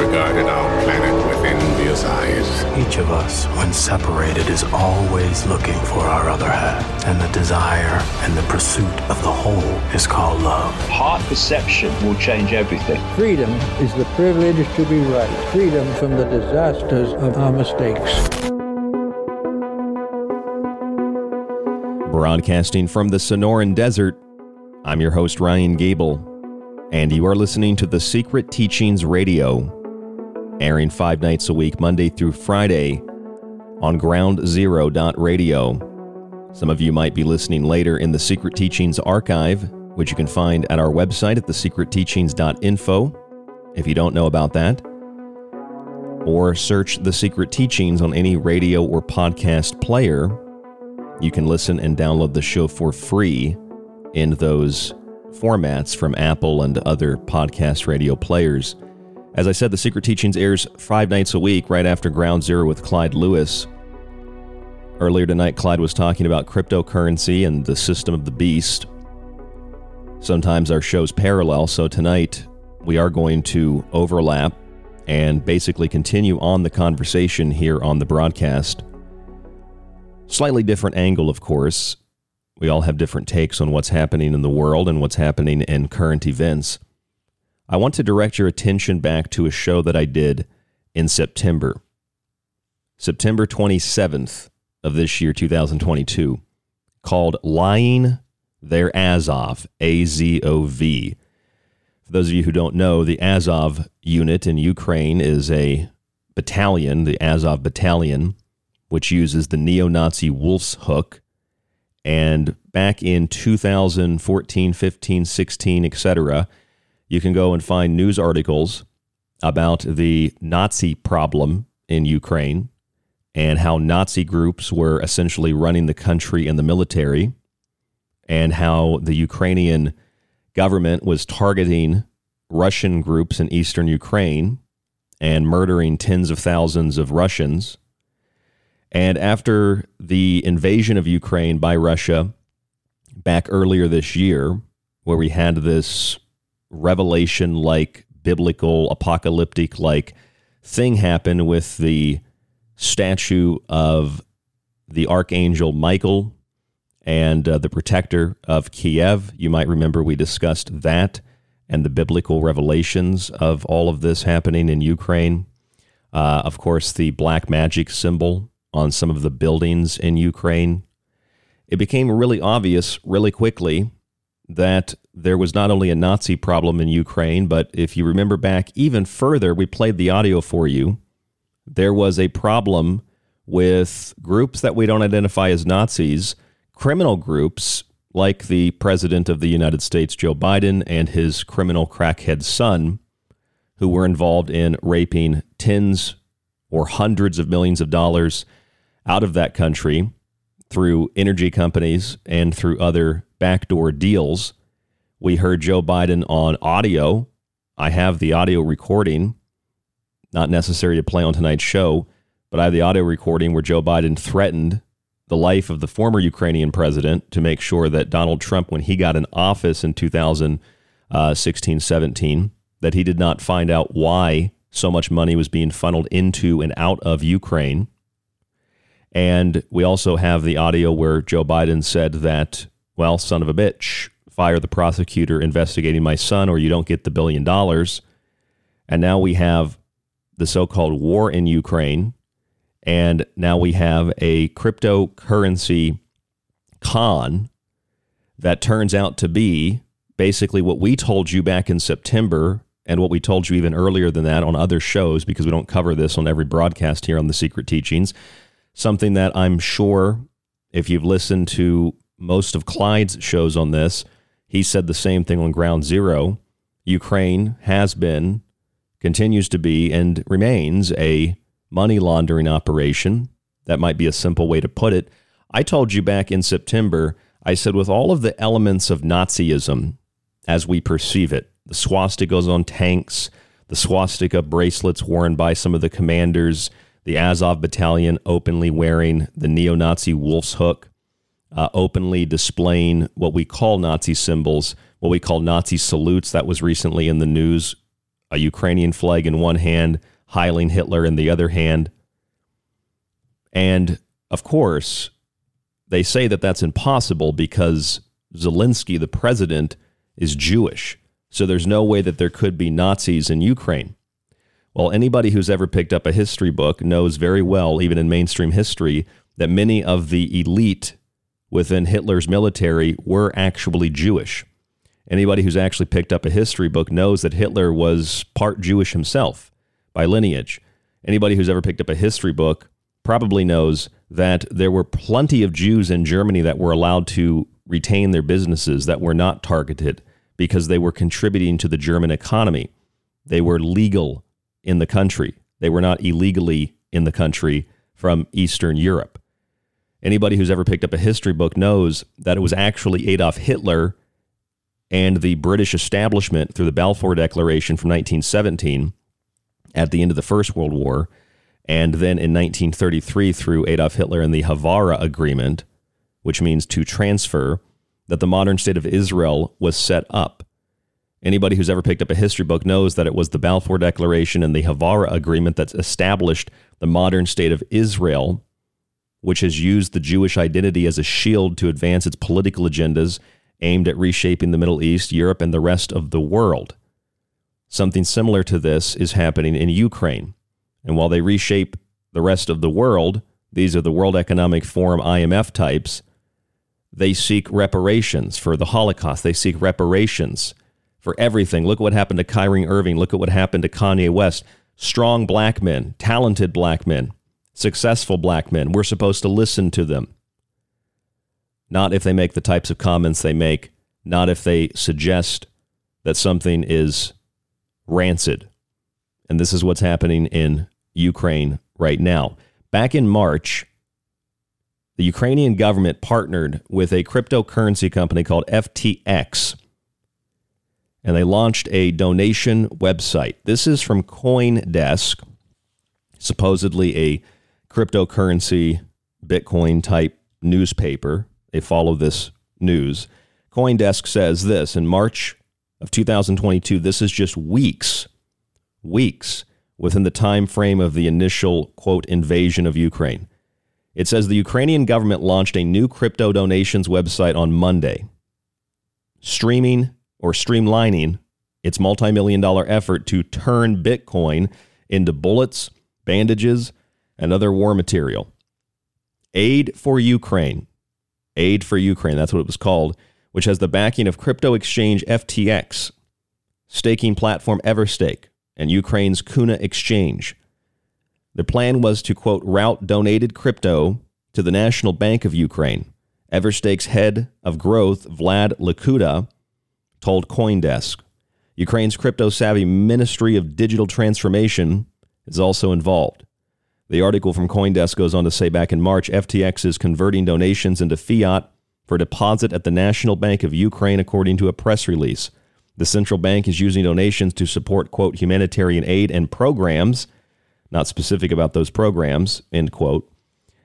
regarded our planet with envious eyes. Each of us, when separated, is always looking for our other half. And the desire and the pursuit of the whole is called love. Heart perception will change everything. Freedom is the privilege to be right. Freedom from the disasters of our mistakes. Broadcasting from the Sonoran Desert, I'm your host, Ryan Gable, and you are listening to The Secret Teachings Radio, airing five nights a week, Monday through Friday, on groundzero.radio. Some of you might be listening later in the Secret Teachings archive, which you can find at our website at thesecretteachings.info, if you don't know about that. Or search The Secret Teachings on any radio or podcast player you can listen and download the show for free in those formats from Apple and other podcast radio players. As I said, The Secret Teachings airs five nights a week right after Ground Zero with Clyde Lewis. Earlier tonight, Clyde was talking about cryptocurrency and the system of the beast. Sometimes our shows parallel, so tonight we are going to overlap and basically continue on the conversation here on the broadcast. Slightly different angle, of course. We all have different takes on what's happening in the world and what's happening in current events. I want to direct your attention back to a show that I did in September. September 27th of this year, 2022, called Lying Their Azov, A Z O V. For those of you who don't know, the Azov unit in Ukraine is a battalion, the Azov Battalion, which uses the neo Nazi Wolf's Hook. And back in 2014, 15, 16, etc., you can go and find news articles about the Nazi problem in Ukraine and how Nazi groups were essentially running the country and the military, and how the Ukrainian government was targeting Russian groups in eastern Ukraine and murdering tens of thousands of Russians. And after the invasion of Ukraine by Russia back earlier this year, where we had this revelation like biblical, apocalyptic like thing happen with the statue of the archangel Michael and uh, the protector of Kiev. You might remember we discussed that and the biblical revelations of all of this happening in Ukraine. Uh, of course, the black magic symbol on some of the buildings in Ukraine. It became really obvious really quickly that there was not only a Nazi problem in Ukraine, but if you remember back even further, we played the audio for you there was a problem with groups that we don't identify as Nazis, criminal groups like the President of the United States, Joe Biden, and his criminal crackhead son, who were involved in raping tens or hundreds of millions of dollars out of that country through energy companies and through other backdoor deals. We heard Joe Biden on audio. I have the audio recording not necessary to play on tonight's show, but I have the audio recording where Joe Biden threatened the life of the former Ukrainian president to make sure that Donald Trump, when he got in office in 2016 17, that he did not find out why so much money was being funneled into and out of Ukraine. And we also have the audio where Joe Biden said that, well, son of a bitch, fire the prosecutor investigating my son or you don't get the billion dollars. And now we have the so called war in Ukraine. And now we have a cryptocurrency con that turns out to be basically what we told you back in September and what we told you even earlier than that on other shows because we don't cover this on every broadcast here on the Secret Teachings. Something that I'm sure if you've listened to most of Clyde's shows on this, he said the same thing on Ground Zero. Ukraine has been continues to be and remains a money laundering operation. That might be a simple way to put it. I told you back in September, I said, with all of the elements of Nazism as we perceive it, the swastikas on tanks, the swastika bracelets worn by some of the commanders, the Azov battalion openly wearing the neo Nazi wolf's hook, uh, openly displaying what we call Nazi symbols, what we call Nazi salutes. That was recently in the news a Ukrainian flag in one hand, Heiling Hitler in the other hand. And of course, they say that that's impossible because Zelensky, the president, is Jewish. So there's no way that there could be Nazis in Ukraine. Well, anybody who's ever picked up a history book knows very well, even in mainstream history, that many of the elite within Hitler's military were actually Jewish. Anybody who's actually picked up a history book knows that Hitler was part Jewish himself by lineage. Anybody who's ever picked up a history book probably knows that there were plenty of Jews in Germany that were allowed to retain their businesses that were not targeted because they were contributing to the German economy. They were legal in the country. They were not illegally in the country from Eastern Europe. Anybody who's ever picked up a history book knows that it was actually Adolf Hitler and the British establishment through the Balfour Declaration from 1917 at the end of the First World War, and then in 1933 through Adolf Hitler and the Haavara Agreement, which means to transfer, that the modern state of Israel was set up. Anybody who's ever picked up a history book knows that it was the Balfour Declaration and the Haavara Agreement that established the modern state of Israel which has used the Jewish identity as a shield to advance its political agendas aimed at reshaping the Middle East, Europe, and the rest of the world. Something similar to this is happening in Ukraine. And while they reshape the rest of the world, these are the World Economic Forum IMF types, they seek reparations for the Holocaust. They seek reparations for everything. Look at what happened to Kyrie Irving. Look at what happened to Kanye West. Strong black men, talented black men, successful black men. We're supposed to listen to them. Not if they make the types of comments they make, not if they suggest that something is rancid. And this is what's happening in Ukraine right now. Back in March, the Ukrainian government partnered with a cryptocurrency company called FTX. And they launched a donation website. This is from Coindesk, supposedly a cryptocurrency Bitcoin type newspaper. They follow this news. Coindesk says this in March of 2022, this is just weeks, weeks within the time frame of the initial quote invasion of Ukraine. It says the Ukrainian government launched a new crypto donations website on Monday, streaming or streamlining its multi-million dollar effort to turn Bitcoin into bullets, bandages, and other war material. Aid for Ukraine. Aid for Ukraine, that's what it was called, which has the backing of crypto exchange FTX, staking platform Everstake, and Ukraine's Kuna exchange. The plan was to, quote, route donated crypto to the National Bank of Ukraine. Everstake's head of growth, Vlad Likhuta, told Coindesk. Ukraine's crypto savvy Ministry of Digital Transformation is also involved. The article from Coindesk goes on to say back in March, FTX is converting donations into fiat for deposit at the National Bank of Ukraine, according to a press release. The central bank is using donations to support, quote, humanitarian aid and programs, not specific about those programs, end quote,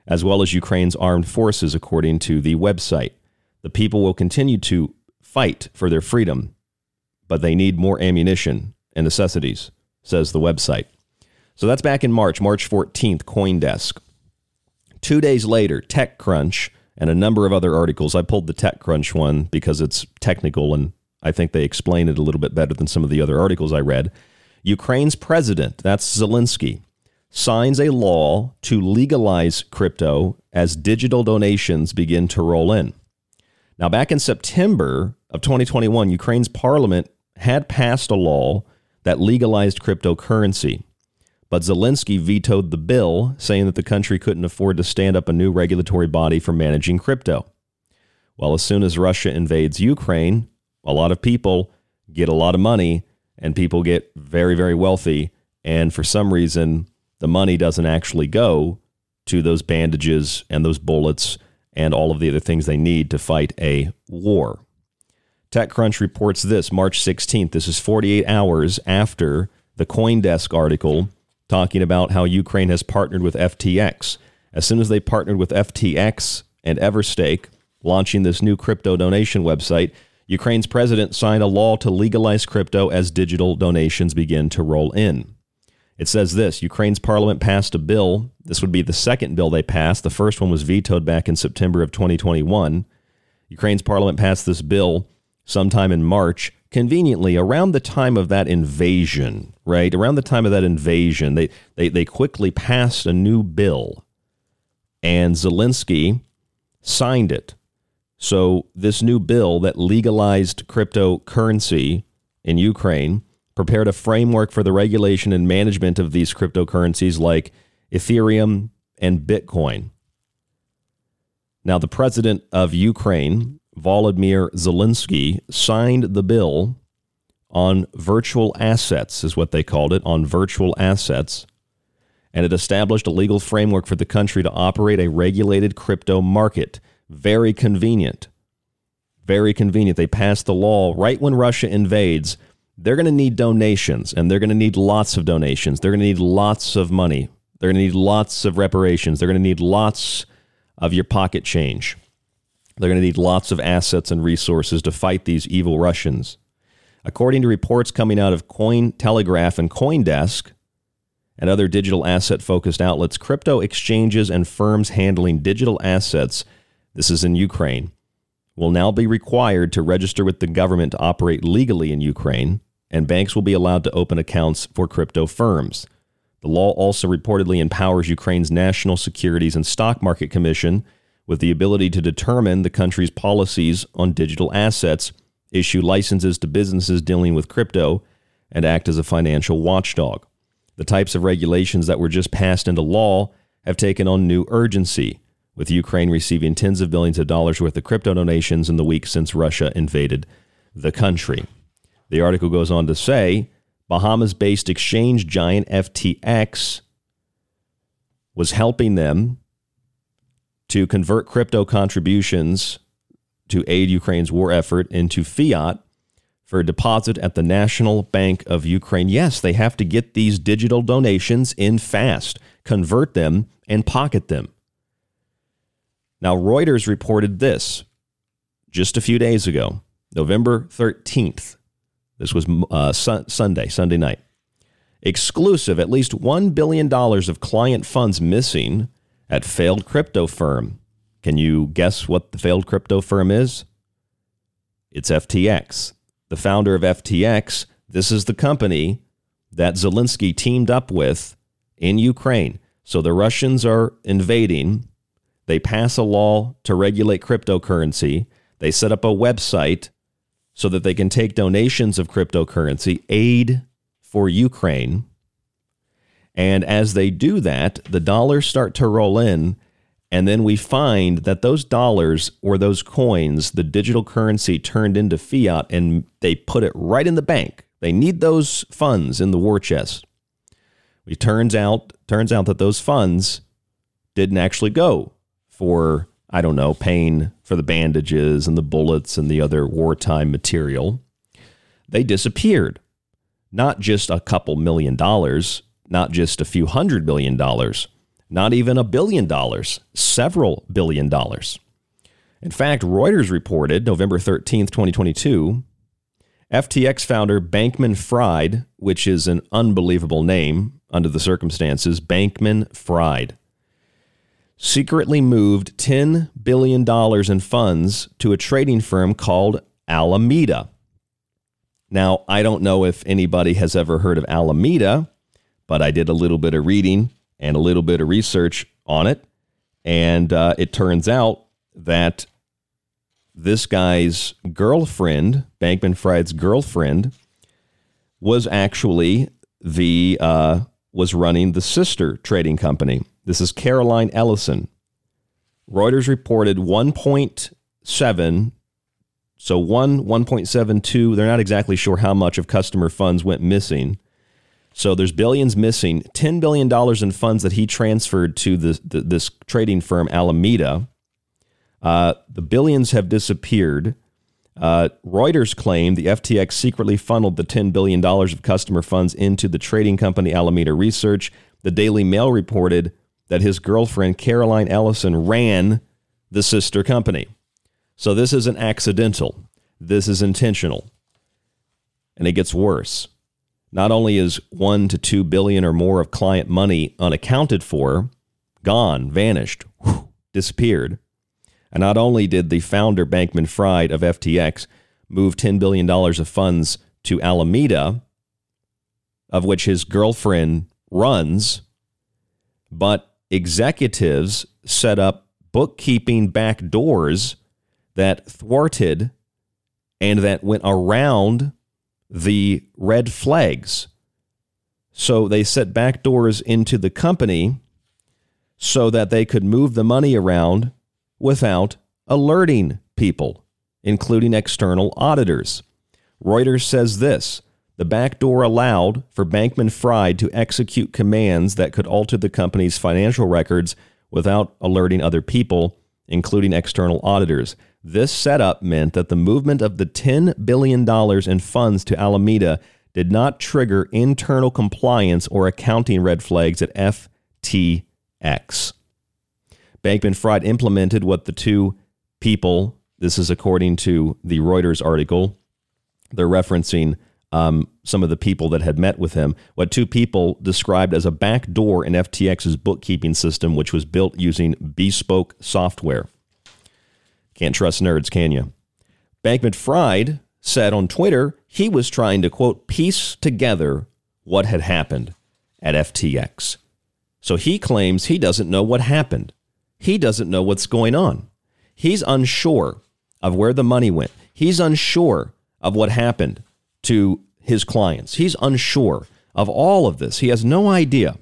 as well as Ukraine's armed forces, according to the website. The people will continue to fight for their freedom, but they need more ammunition and necessities, says the website. So that's back in March, March 14th, Coindesk. Two days later, TechCrunch and a number of other articles. I pulled the TechCrunch one because it's technical and I think they explain it a little bit better than some of the other articles I read. Ukraine's president, that's Zelensky, signs a law to legalize crypto as digital donations begin to roll in. Now, back in September of 2021, Ukraine's parliament had passed a law that legalized cryptocurrency. But Zelensky vetoed the bill, saying that the country couldn't afford to stand up a new regulatory body for managing crypto. Well, as soon as Russia invades Ukraine, a lot of people get a lot of money and people get very, very wealthy. And for some reason, the money doesn't actually go to those bandages and those bullets and all of the other things they need to fight a war. TechCrunch reports this March 16th. This is 48 hours after the Coindesk article talking about how Ukraine has partnered with FTX. As soon as they partnered with FTX and Everstake, launching this new crypto donation website, Ukraine's president signed a law to legalize crypto as digital donations begin to roll in. It says this Ukraine's parliament passed a bill. This would be the second bill they passed. The first one was vetoed back in September of 2021. Ukraine's parliament passed this bill sometime in March, conveniently around the time of that invasion, right? Around the time of that invasion, they, they, they quickly passed a new bill, and Zelensky signed it. So, this new bill that legalized cryptocurrency in Ukraine prepared a framework for the regulation and management of these cryptocurrencies like Ethereum and Bitcoin. Now, the president of Ukraine, Volodymyr Zelensky, signed the bill on virtual assets, is what they called it, on virtual assets. And it established a legal framework for the country to operate a regulated crypto market. Very convenient. Very convenient. They passed the law right when Russia invades. They're going to need donations, and they're going to need lots of donations. They're going to need lots of money. They're going to need lots of reparations. They're going to need lots of your pocket change. They're going to need lots of assets and resources to fight these evil Russians. According to reports coming out of Cointelegraph and Coindesk, and other digital asset focused outlets, crypto exchanges, and firms handling digital assets, this is in Ukraine, will now be required to register with the government to operate legally in Ukraine, and banks will be allowed to open accounts for crypto firms. The law also reportedly empowers Ukraine's National Securities and Stock Market Commission with the ability to determine the country's policies on digital assets, issue licenses to businesses dealing with crypto, and act as a financial watchdog. The types of regulations that were just passed into law have taken on new urgency, with Ukraine receiving tens of billions of dollars worth of crypto donations in the week since Russia invaded the country. The article goes on to say Bahamas based exchange giant FTX was helping them to convert crypto contributions to aid Ukraine's war effort into fiat for a deposit at the National Bank of Ukraine. Yes, they have to get these digital donations in fast, convert them, and pocket them. Now, Reuters reported this just a few days ago, November 13th. This was uh, su- Sunday, Sunday night. Exclusive, at least $1 billion of client funds missing at failed crypto firm. Can you guess what the failed crypto firm is? It's FTX the founder of FTX, this is the company that Zelensky teamed up with in Ukraine. So the Russians are invading. They pass a law to regulate cryptocurrency. They set up a website so that they can take donations of cryptocurrency, aid for Ukraine. And as they do that, the dollars start to roll in and then we find that those dollars or those coins, the digital currency turned into fiat, and they put it right in the bank. They need those funds in the war chest. It turns out turns out that those funds didn't actually go for I don't know paying for the bandages and the bullets and the other wartime material. They disappeared. Not just a couple million dollars, not just a few hundred million dollars not even a billion dollars, several billion dollars. In fact, Reuters reported November 13th, 2022, FTX founder Bankman Fried, which is an unbelievable name under the circumstances, Bankman Fried, secretly moved $10 billion in funds to a trading firm called Alameda. Now, I don't know if anybody has ever heard of Alameda, but I did a little bit of reading and a little bit of research on it. And uh, it turns out that this guy's girlfriend, Bankman Fried's girlfriend, was actually the uh, was running the sister trading company. This is Caroline Ellison. Reuters reported 1.7, so one 1.72. They're not exactly sure how much of customer funds went missing so there's billions missing. $10 billion in funds that he transferred to the, the, this trading firm, Alameda. Uh, the billions have disappeared. Uh, Reuters claimed the FTX secretly funneled the $10 billion of customer funds into the trading company Alameda Research. The Daily Mail reported that his girlfriend, Caroline Ellison, ran the sister company. So this isn't accidental, this is intentional. And it gets worse. Not only is 1 to 2 billion or more of client money unaccounted for, gone, vanished, whew, disappeared. And not only did the founder Bankman Fried of FTX move $10 billion of funds to Alameda, of which his girlfriend runs, but executives set up bookkeeping back doors that thwarted and that went around the red flags. So they set back doors into the company so that they could move the money around without alerting people, including external auditors. Reuters says this the back door allowed for Bankman Fried to execute commands that could alter the company's financial records without alerting other people, including external auditors. This setup meant that the movement of the $10 billion in funds to Alameda did not trigger internal compliance or accounting red flags at FTX. Bankman Fried implemented what the two people, this is according to the Reuters article, they're referencing um, some of the people that had met with him, what two people described as a back door in FTX's bookkeeping system, which was built using bespoke software. Can't trust nerds, can you? Bankman Fried said on Twitter he was trying to, quote, piece together what had happened at FTX. So he claims he doesn't know what happened. He doesn't know what's going on. He's unsure of where the money went. He's unsure of what happened to his clients. He's unsure of all of this. He has no idea,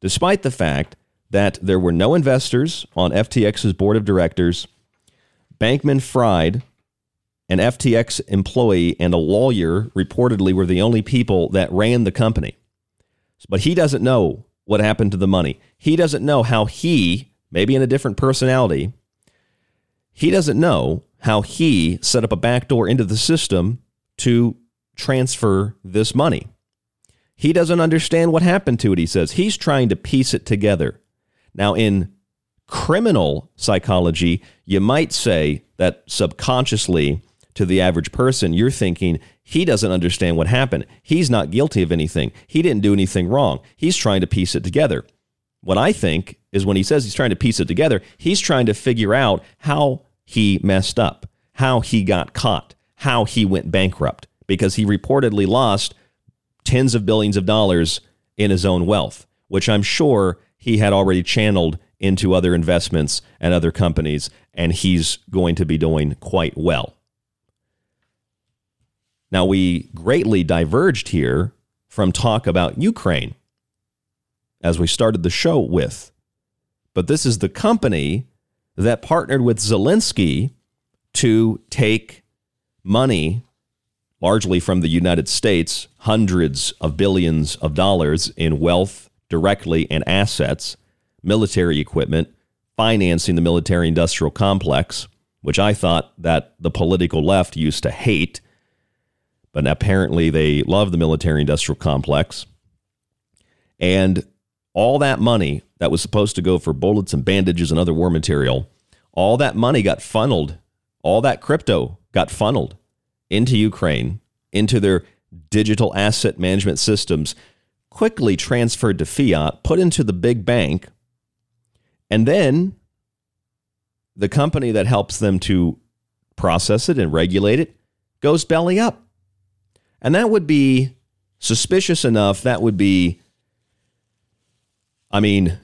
despite the fact that there were no investors on FTX's board of directors. Bankman Fried, an FTX employee, and a lawyer reportedly were the only people that ran the company. But he doesn't know what happened to the money. He doesn't know how he, maybe in a different personality, he doesn't know how he set up a backdoor into the system to transfer this money. He doesn't understand what happened to it, he says. He's trying to piece it together. Now, in criminal psychology, you might say that subconsciously to the average person, you're thinking he doesn't understand what happened. He's not guilty of anything. He didn't do anything wrong. He's trying to piece it together. What I think is when he says he's trying to piece it together, he's trying to figure out how he messed up, how he got caught, how he went bankrupt, because he reportedly lost tens of billions of dollars in his own wealth, which I'm sure he had already channeled into other investments and other companies, and he's going to be doing quite well. Now, we greatly diverged here from talk about Ukraine, as we started the show with. But this is the company that partnered with Zelensky to take money, largely from the United States, hundreds of billions of dollars in wealth directly and assets, military equipment, financing the military industrial complex, which I thought that the political left used to hate but apparently they love the military industrial complex. And all that money that was supposed to go for bullets and bandages and other war material, all that money got funneled, all that crypto got funneled into Ukraine, into their digital asset management systems, quickly transferred to fiat, put into the big bank, and then the company that helps them to process it and regulate it goes belly up. And that would be suspicious enough. That would be, I mean,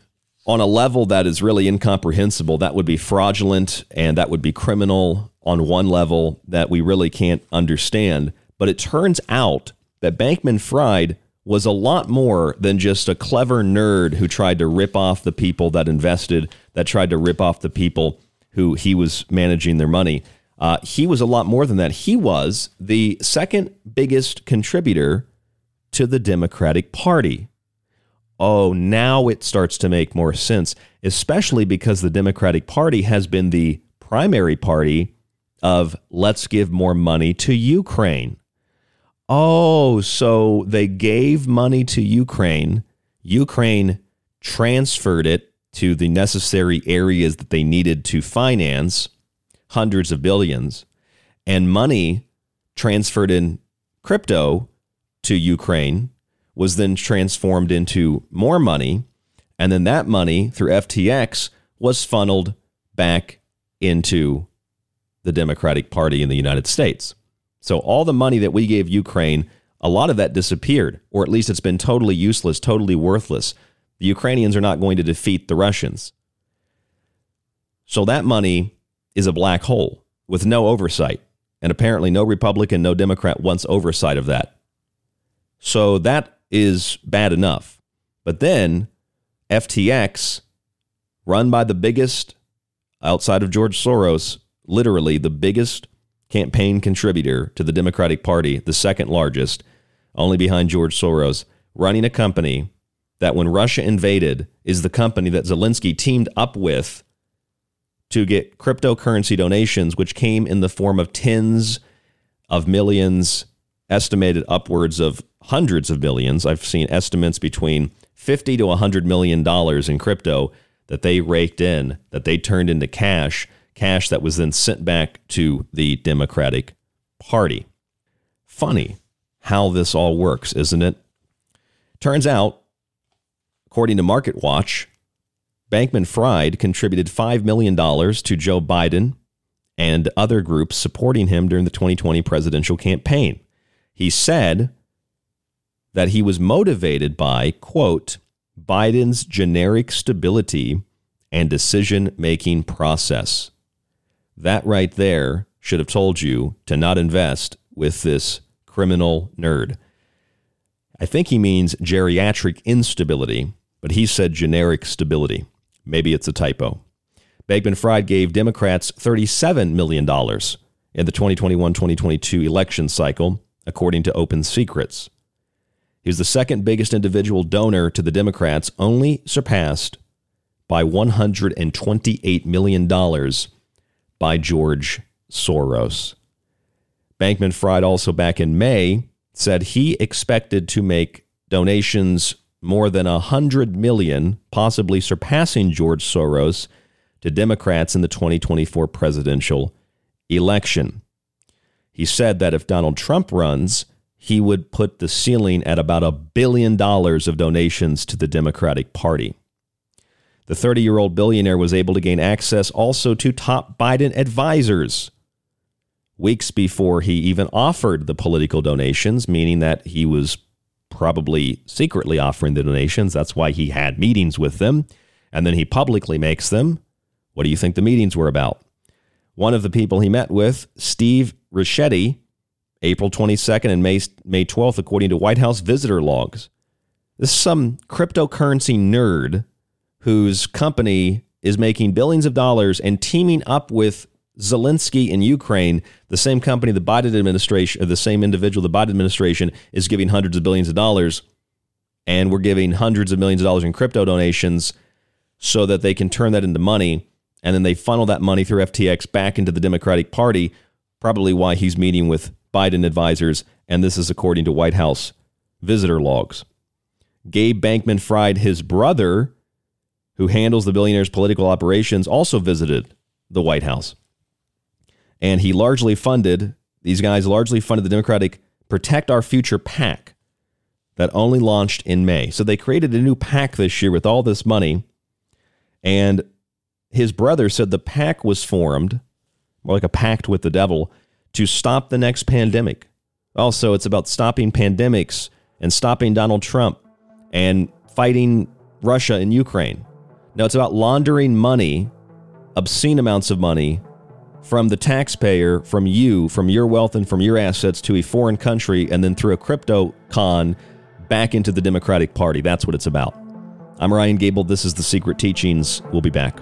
on a level that is really incomprehensible. That would be fraudulent and that would be criminal on one level that we really can't understand. But it turns out that Bankman Fried was a lot more than just a clever nerd who tried to rip off the people that invested, that tried to rip off the people who he was managing their money. Uh, he was a lot more than that. He was the second biggest contributor to the Democratic Party. Oh, now it starts to make more sense, especially because the Democratic Party has been the primary party of let's give more money to Ukraine. Oh, so they gave money to Ukraine. Ukraine transferred it to the necessary areas that they needed to finance hundreds of billions, and money transferred in crypto to Ukraine was then transformed into more money. And then that money through FTX was funneled back into the Democratic Party in the United States. So all the money that we gave Ukraine, a lot of that disappeared, or at least it's been totally useless, totally worthless. The Ukrainians are not going to defeat the Russians. So that money is a black hole with no oversight. And apparently, no Republican, no Democrat wants oversight of that. So that is bad enough. But then FTX, run by the biggest, outside of George Soros, literally the biggest campaign contributor to the Democratic Party, the second largest, only behind George Soros, running a company that when Russia invaded is the company that Zelensky teamed up with to get cryptocurrency donations, which came in the form of tens of millions, estimated upwards of hundreds of billions. I've seen estimates between 50 to 100 million dollars in crypto that they raked in, that they turned into cash, cash that was then sent back to the Democratic Party. Funny how this all works, isn't it? Turns out, according to Market Watch, Bankman Fried contributed $5 million to Joe Biden and other groups supporting him during the 2020 presidential campaign. He said that he was motivated by, quote, Biden's generic stability and decision making process. That right there should have told you to not invest with this criminal nerd. I think he means geriatric instability, but he said generic stability. Maybe it's a typo. Bankman Fried gave Democrats $37 million in the 2021 2022 election cycle, according to Open Secrets. He was the second biggest individual donor to the Democrats, only surpassed by $128 million by George Soros. Bankman Fried also back in May said he expected to make donations more than a hundred million, possibly surpassing George Soros, to Democrats in the 2024 presidential election. He said that if Donald Trump runs, he would put the ceiling at about a billion dollars of donations to the Democratic Party. The 30 year old billionaire was able to gain access also to top Biden advisors weeks before he even offered the political donations, meaning that he was probably secretly offering the donations. That's why he had meetings with them. And then he publicly makes them. What do you think the meetings were about? One of the people he met with, Steve Ricchetti, April 22nd and May, May 12th, according to White House visitor logs. This is some cryptocurrency nerd whose company is making billions of dollars and teaming up with Zelensky in Ukraine, the same company the Biden administration, the same individual the Biden administration is giving hundreds of billions of dollars, and we're giving hundreds of millions of dollars in crypto donations so that they can turn that into money, and then they funnel that money through FTX back into the Democratic Party. Probably why he's meeting with Biden advisors, and this is according to White House visitor logs. Gabe Bankman Fried, his brother, who handles the billionaire's political operations, also visited the White House and he largely funded these guys largely funded the Democratic Protect Our Future PAC that only launched in May. So they created a new PAC this year with all this money, and his brother said the PAC was formed more like a pact with the devil to stop the next pandemic. Also, it's about stopping pandemics and stopping Donald Trump and fighting Russia and Ukraine. Now, it's about laundering money, obscene amounts of money, from the taxpayer, from you, from your wealth and from your assets to a foreign country, and then through a crypto con back into the Democratic Party. That's what it's about. I'm Ryan Gable. This is The Secret Teachings. We'll be back.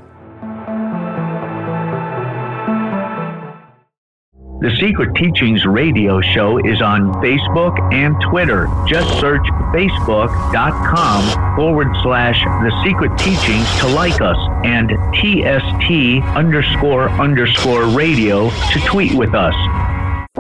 The Secret Teachings radio show is on Facebook and Twitter. Just search facebook.com forward slash The Secret Teachings to like us and TST underscore underscore radio to tweet with us.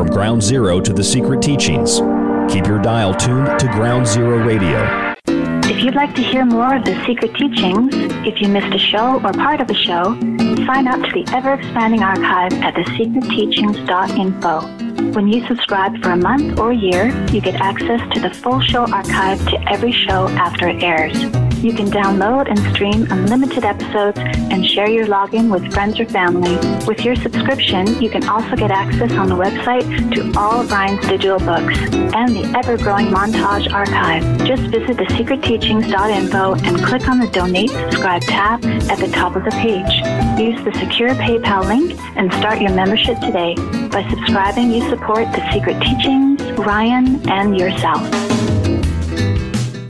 From Ground Zero to the Secret Teachings, keep your dial tuned to Ground Zero Radio. If you'd like to hear more of the secret teachings, if you missed a show or part of a show, sign up to the ever expanding archive at thesecretteachings.info. When you subscribe for a month or a year, you get access to the full show archive to every show after it airs. You can download and stream unlimited episodes and share your login with friends or family. With your subscription, you can also get access on the website to all Ryan's digital books and the ever-growing montage archive. Just visit thesecretteachings.info and click on the Donate Subscribe tab at the top of the page. Use the secure PayPal link and start your membership today. By subscribing, you support The Secret Teachings, Ryan, and yourself.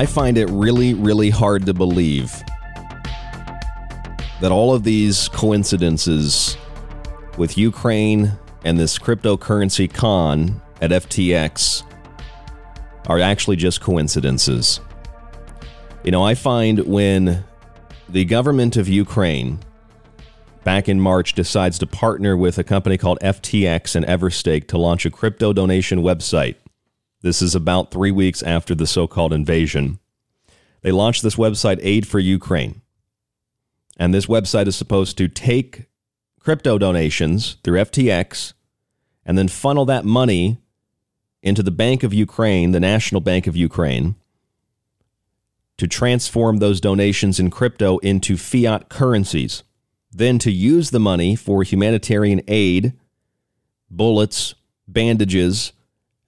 I find it really, really hard to believe that all of these coincidences with Ukraine and this cryptocurrency con at FTX are actually just coincidences. You know, I find when the government of Ukraine back in March decides to partner with a company called FTX and Everstake to launch a crypto donation website this is about three weeks after the so called invasion. They launched this website, Aid for Ukraine. And this website is supposed to take crypto donations through FTX and then funnel that money into the Bank of Ukraine, the National Bank of Ukraine, to transform those donations in crypto into fiat currencies, then to use the money for humanitarian aid, bullets, bandages,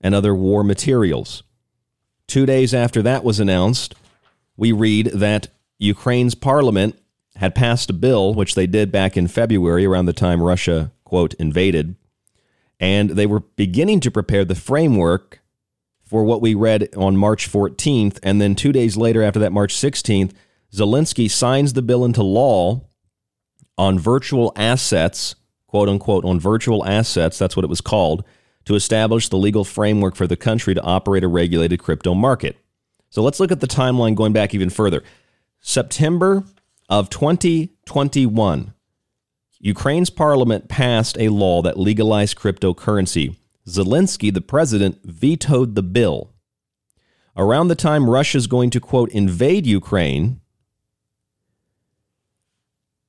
and other war materials. Two days after that was announced, we read that Ukraine's parliament had passed a bill, which they did back in February around the time Russia, quote, invaded, and they were beginning to prepare the framework for what we read on March 14th. And then two days later, after that, March 16th, Zelensky signs the bill into law on virtual assets, quote unquote, on virtual assets. That's what it was called to establish the legal framework for the country to operate a regulated crypto market. So let's look at the timeline going back even further. September of 2021, Ukraine's parliament passed a law that legalized cryptocurrency. Zelensky, the president, vetoed the bill. Around the time Russia's going to, quote, invade Ukraine,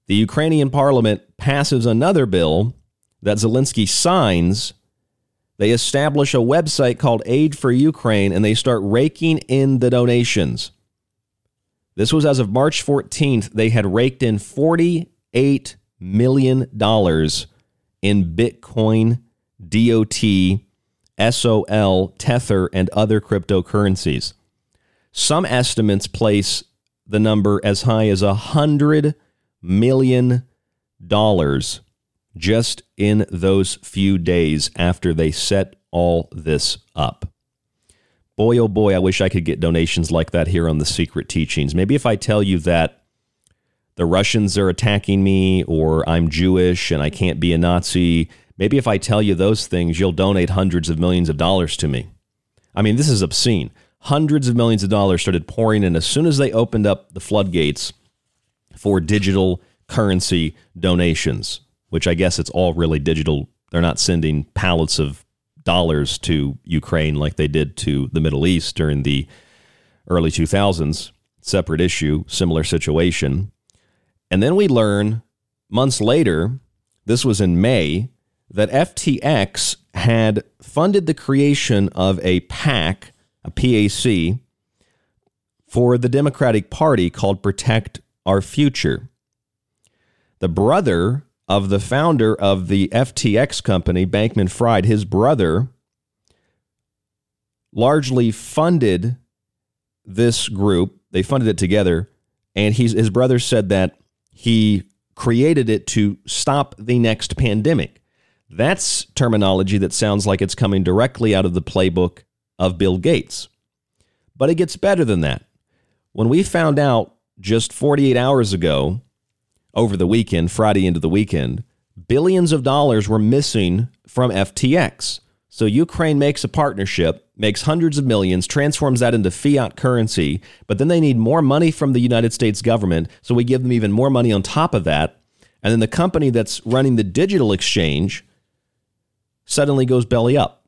the Ukrainian parliament passes another bill that Zelensky signs they establish a website called Aid for Ukraine and they start raking in the donations. This was as of March 14th. They had raked in $48 million in Bitcoin, DOT, SOL, Tether, and other cryptocurrencies. Some estimates place the number as high as $100 million just in those few days after they set all this up. Boy, oh boy, I wish I could get donations like that here on the Secret Teachings. Maybe if I tell you that the Russians are attacking me or I'm Jewish and I can't be a Nazi, maybe if I tell you those things, you'll donate hundreds of millions of dollars to me. I mean, this is obscene. Hundreds of millions of dollars started pouring in as soon as they opened up the floodgates for digital currency donations which I guess it's all really digital. They're not sending pallets of dollars to Ukraine like they did to the Middle East during the early 2000s. Separate issue, similar situation. And then we learn months later, this was in May, that FTX had funded the creation of a PAC, a PAC, for the Democratic Party called Protect Our Future. The brother of the founder of the FTX company, Bankman Fried, his brother, largely funded this group. They funded it together. And he's, his brother said that he created it to stop the next pandemic. That's terminology that sounds like it's coming directly out of the playbook of Bill Gates. But it gets better than that. When we found out just 48 hours ago over the weekend, Friday into the weekend, billions of dollars were missing from FTX. So Ukraine makes a partnership, makes hundreds of millions, transforms that into fiat currency, but then they need more money from the United States government, so we give them even more money on top of that. And then the company that's running the digital exchange suddenly goes belly up.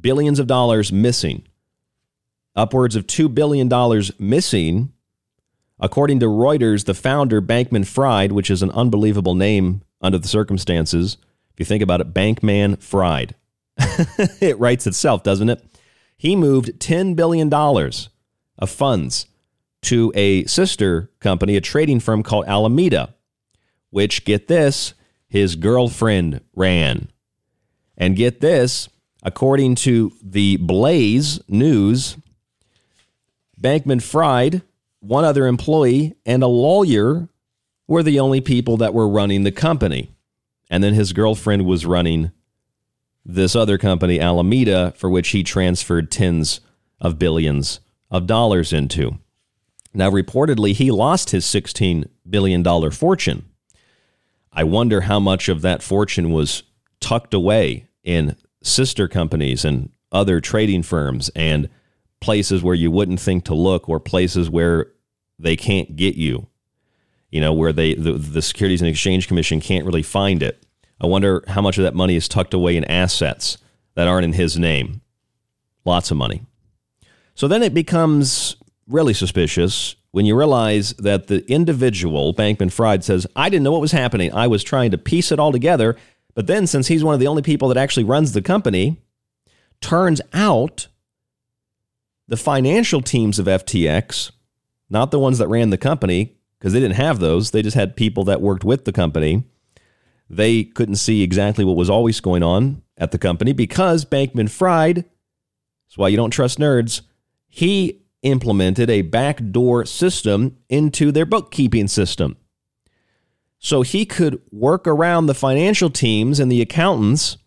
Billions of dollars missing. Upwards of $2 billion missing According to Reuters, the founder, Bankman Fried, which is an unbelievable name under the circumstances, if you think about it, Bankman Fried. it writes itself, doesn't it? He moved $10 billion of funds to a sister company, a trading firm called Alameda, which, get this, his girlfriend ran. And get this, according to the Blaze News, Bankman Fried, one other employee, and a lawyer were the only people that were running the company. And then his girlfriend was running this other company, Alameda, for which he transferred tens of billions of dollars into. Now, reportedly, he lost his $16 billion fortune. I wonder how much of that fortune was tucked away in sister companies and other trading firms and places where you wouldn't think to look or places where they can't get you you know where they the, the securities and exchange commission can't really find it. I wonder how much of that money is tucked away in assets that aren't in his name. Lots of money. So then it becomes really suspicious when you realize that the individual bankman fried says i didn't know what was happening. I was trying to piece it all together. But then since he's one of the only people that actually runs the company turns out the financial teams of FTX, not the ones that ran the company, because they didn't have those, they just had people that worked with the company. They couldn't see exactly what was always going on at the company because Bankman Fried, that's why you don't trust nerds, he implemented a backdoor system into their bookkeeping system. So he could work around the financial teams and the accountants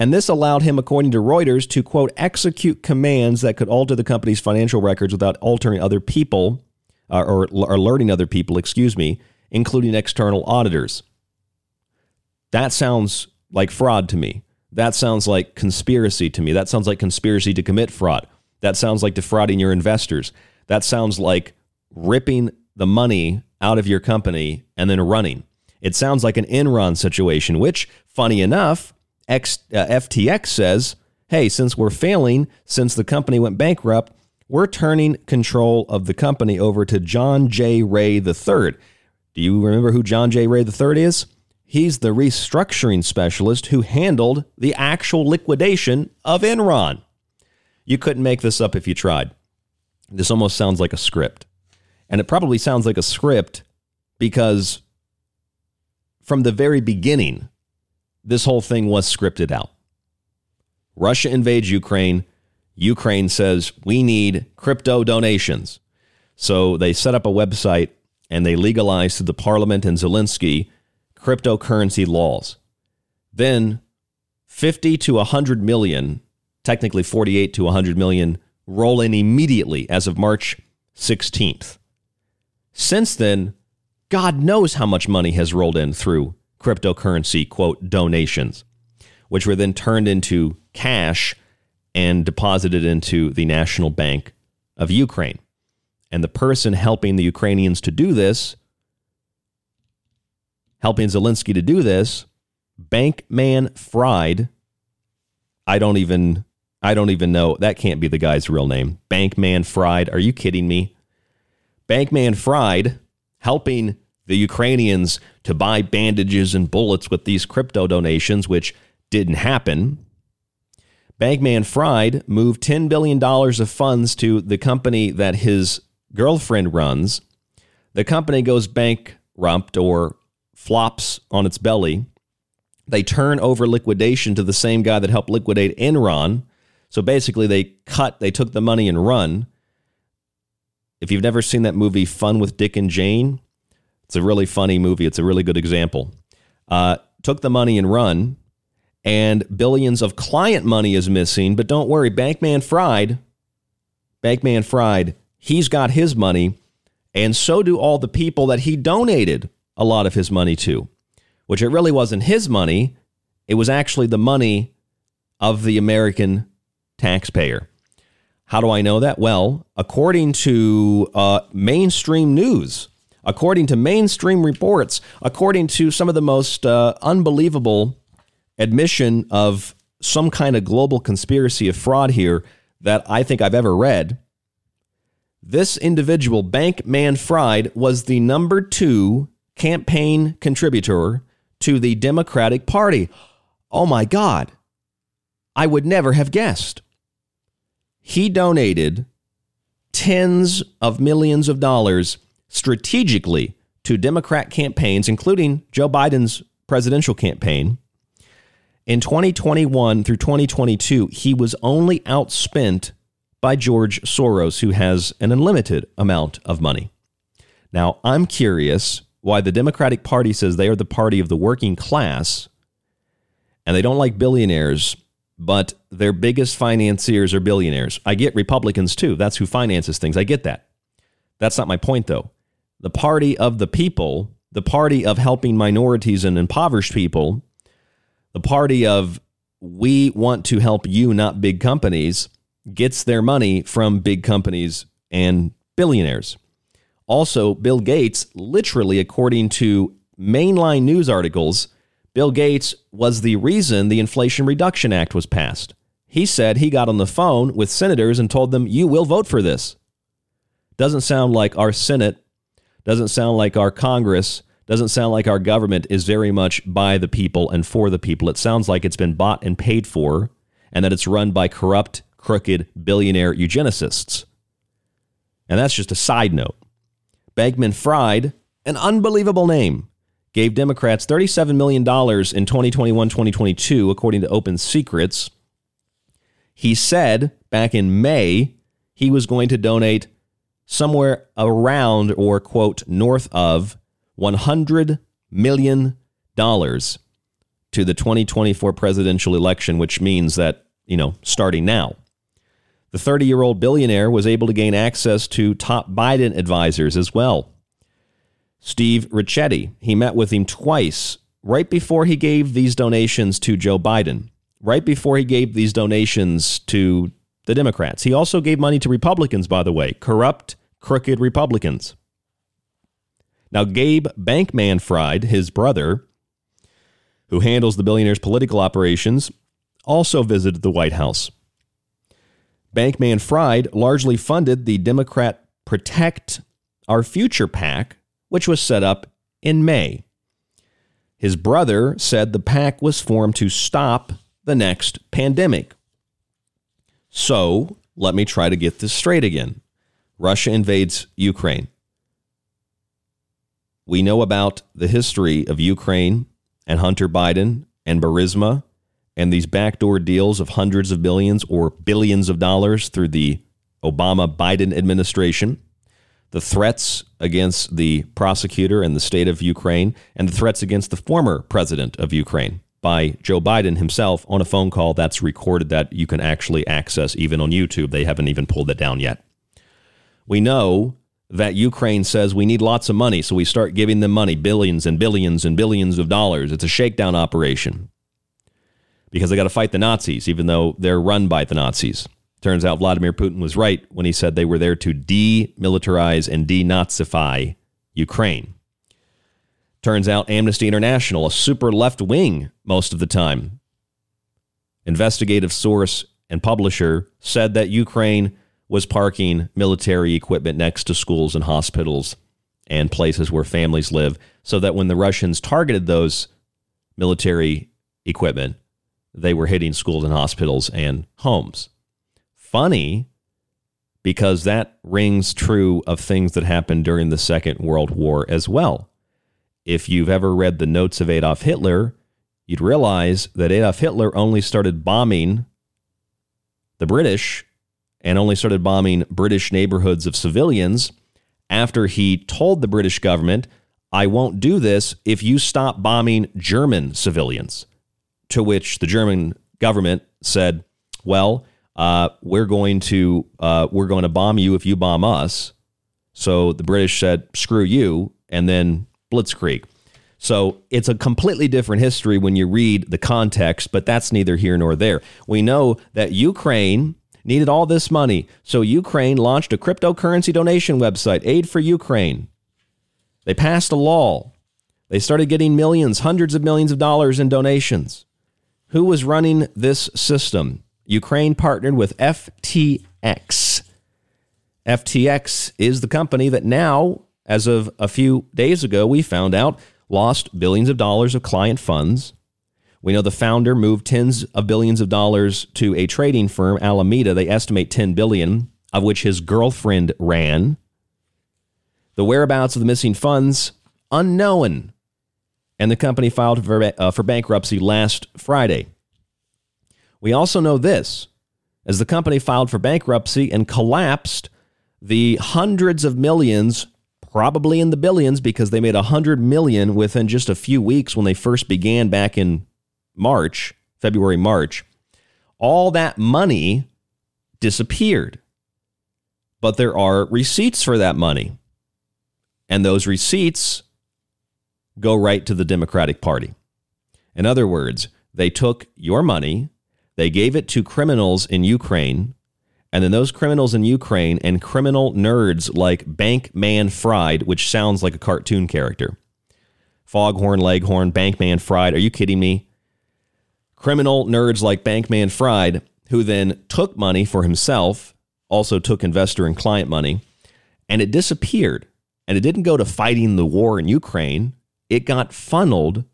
and this allowed him, according to Reuters, to quote, execute commands that could alter the company's financial records without altering other people uh, or, or alerting other people, excuse me, including external auditors. That sounds like fraud to me. That sounds like conspiracy to me. That sounds like conspiracy to commit fraud. That sounds like defrauding your investors. That sounds like ripping the money out of your company and then running. It sounds like an Enron situation, which, funny enough, X, uh, FTX says, hey, since we're failing, since the company went bankrupt, we're turning control of the company over to John J. Ray III. Do you remember who John J. Ray III is? He's the restructuring specialist who handled the actual liquidation of Enron. You couldn't make this up if you tried. This almost sounds like a script. And it probably sounds like a script because from the very beginning, this whole thing was scripted out. Russia invades Ukraine. Ukraine says, we need crypto donations. So they set up a website and they legalized through the parliament and Zelensky cryptocurrency laws. Then 50 to 100 million, technically 48 to 100 million, roll in immediately as of March 16th. Since then, God knows how much money has rolled in through cryptocurrency, quote, donations, which were then turned into cash and deposited into the National Bank of Ukraine. And the person helping the Ukrainians to do this, helping Zelensky to do this, Bankman Fried, I don't even I don't even know. That can't be the guy's real name. Bankman Fried. Are you kidding me? Bankman Fried helping the Ukrainians to buy bandages and bullets with these crypto donations, which didn't happen. Bankman Fried moved $10 billion of funds to the company that his girlfriend runs. The company goes bankrupt or flops on its belly. They turn over liquidation to the same guy that helped liquidate Enron. So basically, they cut, they took the money and run. If you've never seen that movie, Fun with Dick and Jane, it's a really funny movie. It's a really good example. Uh, took the money and run, and billions of client money is missing. But don't worry, Bankman Fried, Bankman Fried, he's got his money, and so do all the people that he donated a lot of his money to, which it really wasn't his money. It was actually the money of the American taxpayer. How do I know that? Well, according to uh, mainstream news, according to mainstream reports, according to some of the most uh, unbelievable admission of some kind of global conspiracy of fraud here that I think I've ever read. This individual, Bankman Fried, was the number two campaign contributor to the Democratic Party. Oh my God. I would never have guessed. He donated tens of millions of dollars strategically to Democrat campaigns, including Joe Biden's presidential campaign. In 2021 through 2022, he was only outspent by George Soros, who has an unlimited amount of money. Now, I'm curious why the Democratic Party says they are the party of the working class and they don't like billionaires, but their biggest financiers are billionaires. I get Republicans too. That's who finances things. I get that. That's not my point, though. The party of the people, the party of helping minorities and impoverished people, the party of we want to help you, not big companies, gets their money from big companies and billionaires. Also, Bill Gates, literally, according to mainline news articles, Bill Gates was the reason the Inflation Reduction Act was passed. He said he got on the phone with senators and told them, You will vote for this. Doesn't sound like our Senate, doesn't sound like our Congress, doesn't sound like our government is very much by the people and for the people. It sounds like it's been bought and paid for and that it's run by corrupt, crooked, billionaire eugenicists. And that's just a side note. Bankman Fried, an unbelievable name, gave Democrats $37 million in 2021 2022, according to Open Secrets. He said back in May he was going to donate somewhere around or, quote, north of $100 million to the 2024 presidential election, which means that, you know, starting now. The 30 year old billionaire was able to gain access to top Biden advisors as well. Steve Ricchetti, he met with him twice right before he gave these donations to Joe Biden, right before he gave these donations to the Democrats. He also gave money to Republicans, by the way, corrupt, crooked Republicans. Now, Gabe Bankman Fried, his brother, who handles the billionaire's political operations, also visited the White House. Bankman Fried largely funded the Democrat Protect Our Future PAC, which was set up in May. His brother said the PAC was formed to stop the next pandemic. So, let me try to get this straight again. Russia invades Ukraine. We know about the history of Ukraine and Hunter Biden and Burisma and these backdoor deals of hundreds of billions or billions of dollars through the Obama Biden administration, the threats against the prosecutor in the state of Ukraine, and the threats against the former president of Ukraine by Joe Biden himself on a phone call that's recorded that you can actually access even on YouTube. They haven't even pulled it down yet. We know that Ukraine says we need lots of money, so we start giving them money, billions and billions and billions of dollars. It's a shakedown operation because they got to fight the Nazis, even though they're run by the Nazis. Turns out Vladimir Putin was right when he said they were there to demilitarize and denazify Ukraine. Turns out Amnesty International, a super left wing most of the time, investigative source and publisher, said that Ukraine was parking military equipment next to schools and hospitals and places where families live so that when the Russians targeted those military equipment, they were hitting schools and hospitals and homes. Funny because that rings true of things that happened during the Second World War as well. If you've ever read the notes of Adolf Hitler, you'd realize that Adolf Hitler only started bombing the British and only started bombing British neighborhoods of civilians after he told the British government, I won't do this if you stop bombing German civilians. To which the German government said, "Well, uh, we're going to uh, we're going to bomb you if you bomb us." So the British said, "Screw you," and then Blitzkrieg. So it's a completely different history when you read the context, but that's neither here nor there. We know that Ukraine needed all this money, so Ukraine launched a cryptocurrency donation website, Aid for Ukraine. They passed a law. They started getting millions, hundreds of millions of dollars in donations. Who was running this system? Ukraine partnered with FTX. FTX is the company that now, as of a few days ago, we found out lost billions of dollars of client funds. We know the founder moved tens of billions of dollars to a trading firm, Alameda. They estimate 10 billion, of which his girlfriend ran. The whereabouts of the missing funds unknown. And the company filed for, uh, for bankruptcy last Friday. We also know this as the company filed for bankruptcy and collapsed the hundreds of millions, probably in the billions, because they made a hundred million within just a few weeks when they first began back in March, February, March. All that money disappeared. But there are receipts for that money. And those receipts go right to the Democratic Party. In other words, they took your money, they gave it to criminals in Ukraine, and then those criminals in Ukraine and criminal nerds like Bankman Fried, which sounds like a cartoon character. Foghorn, Leghorn, Bankman Fried. Are you kidding me? Criminal nerds like Bankman Fried, who then took money for himself, also took investor and client money, and it disappeared. And it didn't go to fighting the war in Ukraine it got funneled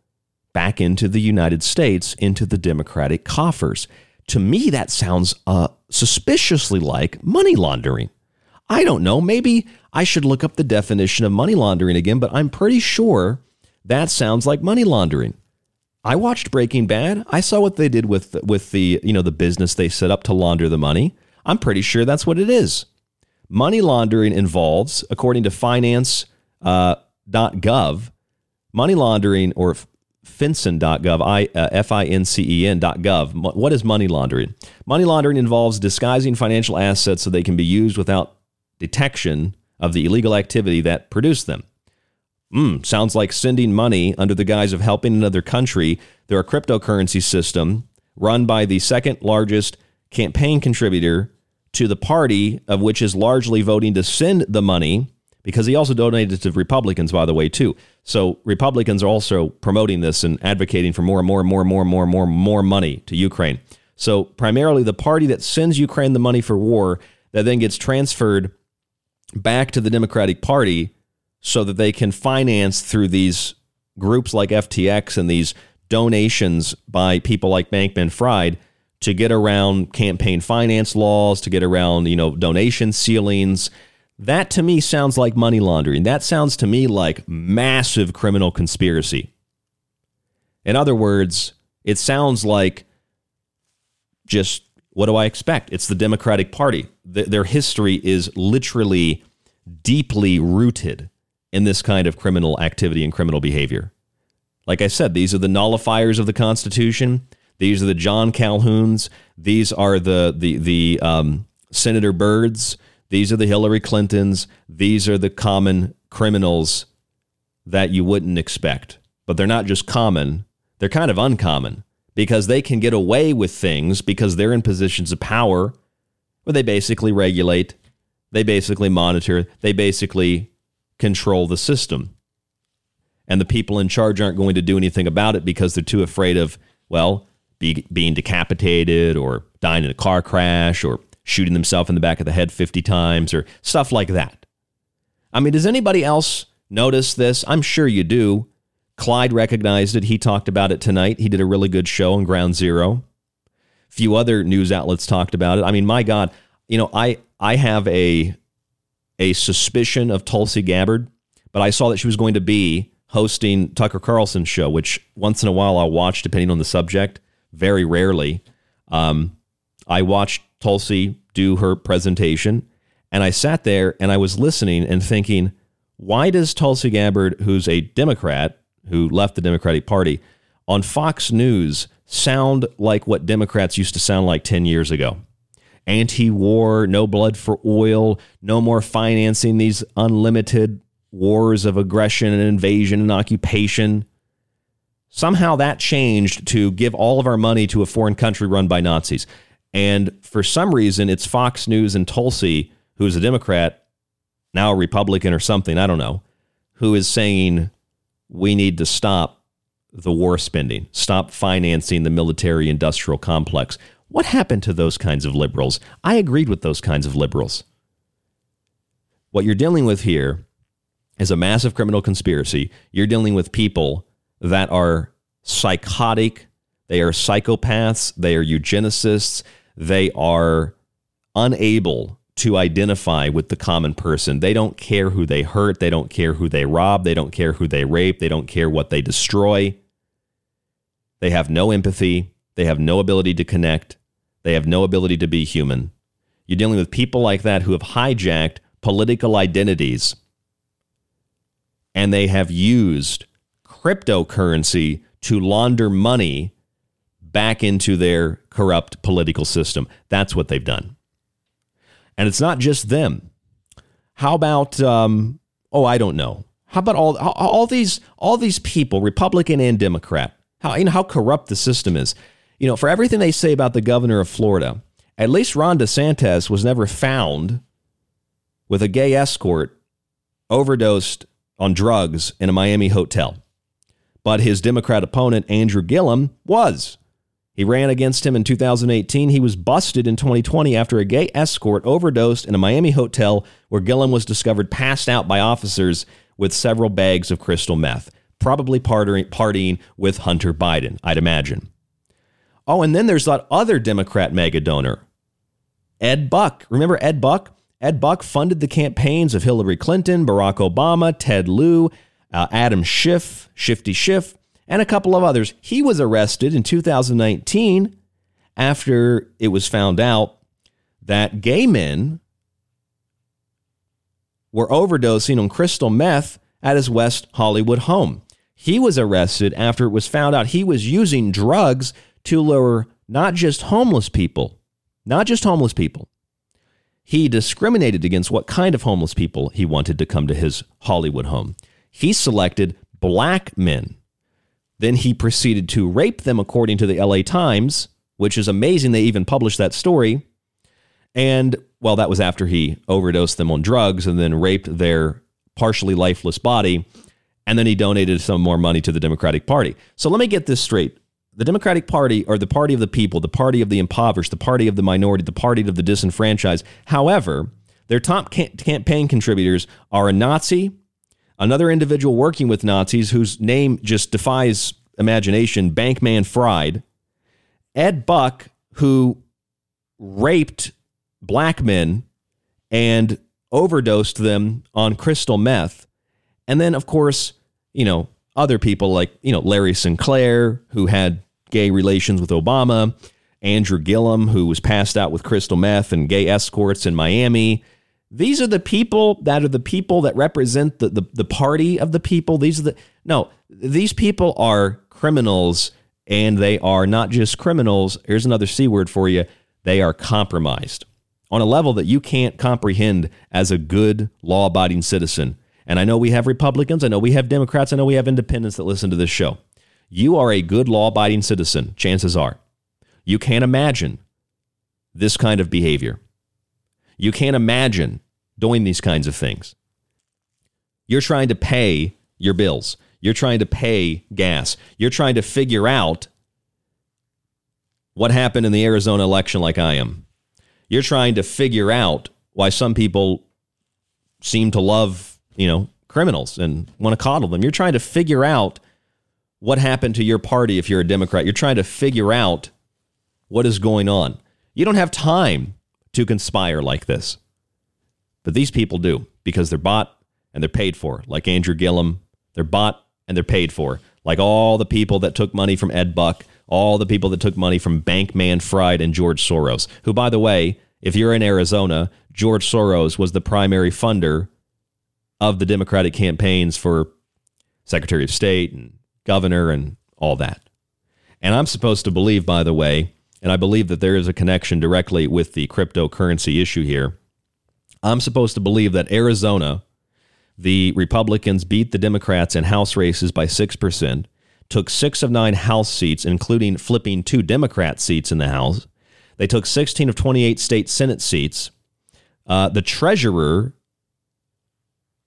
back into the United States, into the Democratic coffers. To me, that sounds uh, suspiciously like money laundering. I don't know. Maybe I should look up the definition of money laundering again, but I'm pretty sure that sounds like money laundering. I watched Breaking Bad. I saw what they did with with the you know the business they set up to launder the money. I'm pretty sure that's what it is. Money laundering involves, according to finance.gov, uh, money laundering or FinCEN.gov, I, uh, F-I-N-C-E-N.gov. What is money laundering? Money laundering involves disguising financial assets so they can be used without detection of the illegal activity that produced them. Mm, sounds like sending money under the guise of helping another country. They're a cryptocurrency system run by the second largest campaign contributor to the party, of which is largely voting to send the money because he also donated to Republicans, by the way, too. So Republicans are also promoting this and advocating for more and more and more and more and more and more, and more money to Ukraine. So primarily the party that sends Ukraine the money for war that then gets transferred back to the Democratic Party so that they can finance through these groups like FTX and these donations by people like Bankman Fried to get around campaign finance laws, to get around, you know, donation ceilings that to me sounds like money laundering. That sounds to me like massive criminal conspiracy. In other words, it sounds like just what do I expect? It's the Democratic Party. their history is literally deeply rooted in this kind of criminal activity and criminal behavior. Like I said, these are the nullifiers of the Constitution. These are the John Calhouns. These are the the the um, Senator Byrds. These are the Hillary Clintons. These are the common criminals that you wouldn't expect. But they're not just common, they're kind of uncommon because they can get away with things because they're in positions of power where they basically regulate, they basically monitor, they basically control the system. And the people in charge aren't going to do anything about it because they're too afraid of, well, be, being decapitated or dying in a car crash or shooting themselves in the back of the head 50 times or stuff like that. I mean, does anybody else notice this? I'm sure you do. Clyde recognized it. He talked about it tonight. He did a really good show on Ground Zero. Few other news outlets talked about it. I mean, my God, you know, I I have a a suspicion of Tulsi Gabbard, but I saw that she was going to be hosting Tucker Carlson's show, which once in a while I'll watch, depending on the subject. Very rarely. Um, I watched Tulsi do her presentation. And I sat there and I was listening and thinking, why does Tulsi Gabbard, who's a Democrat who left the Democratic Party, on Fox News sound like what Democrats used to sound like 10 years ago? Anti war, no blood for oil, no more financing these unlimited wars of aggression and invasion and occupation. Somehow that changed to give all of our money to a foreign country run by Nazis. And for some reason, it's Fox News and Tulsi, who's a Democrat, now a Republican or something, I don't know, who is saying we need to stop the war spending, stop financing the military industrial complex. What happened to those kinds of liberals? I agreed with those kinds of liberals. What you're dealing with here is a massive criminal conspiracy. You're dealing with people that are psychotic, they are psychopaths, they are eugenicists, they are unable to identify with the common person. They don't care who they hurt. They don't care who they rob. They don't care who they rape. They don't care what they destroy. They have no empathy. They have no ability to connect. They have no ability to be human. You're dealing with people like that who have hijacked political identities and they have used cryptocurrency to launder money back into their corrupt political system. That's what they've done. And it's not just them. How about um, oh, I don't know. How about all all these all these people, Republican and Democrat? How you know how corrupt the system is. You know, for everything they say about the governor of Florida, at least Ron DeSantis was never found with a gay escort overdosed on drugs in a Miami hotel. But his Democrat opponent, Andrew Gillum, was. He ran against him in 2018. He was busted in 2020 after a gay escort overdosed in a Miami hotel where Gillum was discovered passed out by officers with several bags of crystal meth, probably partying with Hunter Biden, I'd imagine. Oh, and then there's that other Democrat mega donor, Ed Buck. Remember Ed Buck? Ed Buck funded the campaigns of Hillary Clinton, Barack Obama, Ted Lieu, uh, Adam Schiff, Shifty Schiff, and a couple of others. He was arrested in 2019 after it was found out that gay men were overdosing on crystal meth at his West Hollywood home. He was arrested after it was found out he was using drugs to lure not just homeless people, not just homeless people. He discriminated against what kind of homeless people he wanted to come to his Hollywood home. He selected black men. Then he proceeded to rape them, according to the LA Times, which is amazing. They even published that story. And, well, that was after he overdosed them on drugs and then raped their partially lifeless body. And then he donated some more money to the Democratic Party. So let me get this straight the Democratic Party are the party of the people, the party of the impoverished, the party of the minority, the party of the disenfranchised. However, their top campaign contributors are a Nazi, another individual working with Nazis whose name just defies imagination, Bankman Fried, Ed Buck, who raped black men and overdosed them on crystal meth. And then, of course, you know, other people like, you know, Larry Sinclair, who had gay relations with Obama, Andrew Gillum, who was passed out with crystal meth and gay escorts in Miami. These are the people that are the people that represent the, the, the party of the people. These are the no, these people are criminals and they are not just criminals. Here's another C word for you. They are compromised on a level that you can't comprehend as a good law abiding citizen. And I know we have Republicans, I know we have Democrats, I know we have independents that listen to this show. You are a good law abiding citizen, chances are. You can't imagine this kind of behavior. You can't imagine doing these kinds of things. You're trying to pay your bills. You're trying to pay gas. You're trying to figure out what happened in the Arizona election, like I am. You're trying to figure out why some people seem to love, you know, criminals and want to coddle them. You're trying to figure out what happened to your party if you're a Democrat. You're trying to figure out what is going on. You don't have time to conspire like this. But these people do because they're bought and they're paid for, like Andrew Gillum. They're bought and they're paid for, like all the people that took money from Ed Buck, all the people that took money from Bankman Fried and George Soros, who, by the way, if you're in Arizona, George Soros was the primary funder of the Democratic campaigns for Secretary of State and governor, and all that. And I'm supposed to believe, by the way, and I believe that there is a connection directly with the cryptocurrency issue here. I'm supposed to believe that Arizona, the Republicans beat the Democrats in House races by 6%, took six of nine House seats, including flipping two Democrat seats in the House. They took 16 of 28 state Senate seats. Uh, the treasurer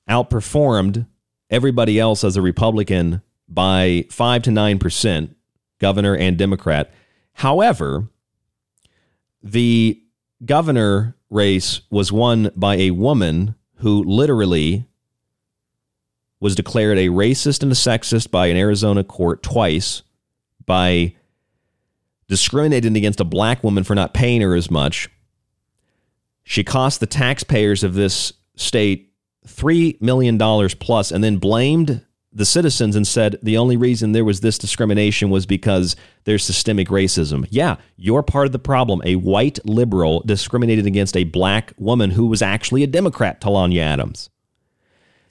outperformed everybody else as a Republican by 5 to 9%, governor and Democrat. However, the governor race was won by a woman who literally was declared a racist and a sexist by an Arizona court twice by discriminating against a black woman for not paying her as much. She cost the taxpayers of this state $3 million plus and then blamed the citizens and said the only reason there was this discrimination was because there's systemic racism. Yeah, you're part of the problem. A white liberal discriminated against a black woman who was actually a Democrat, Talonya Adams.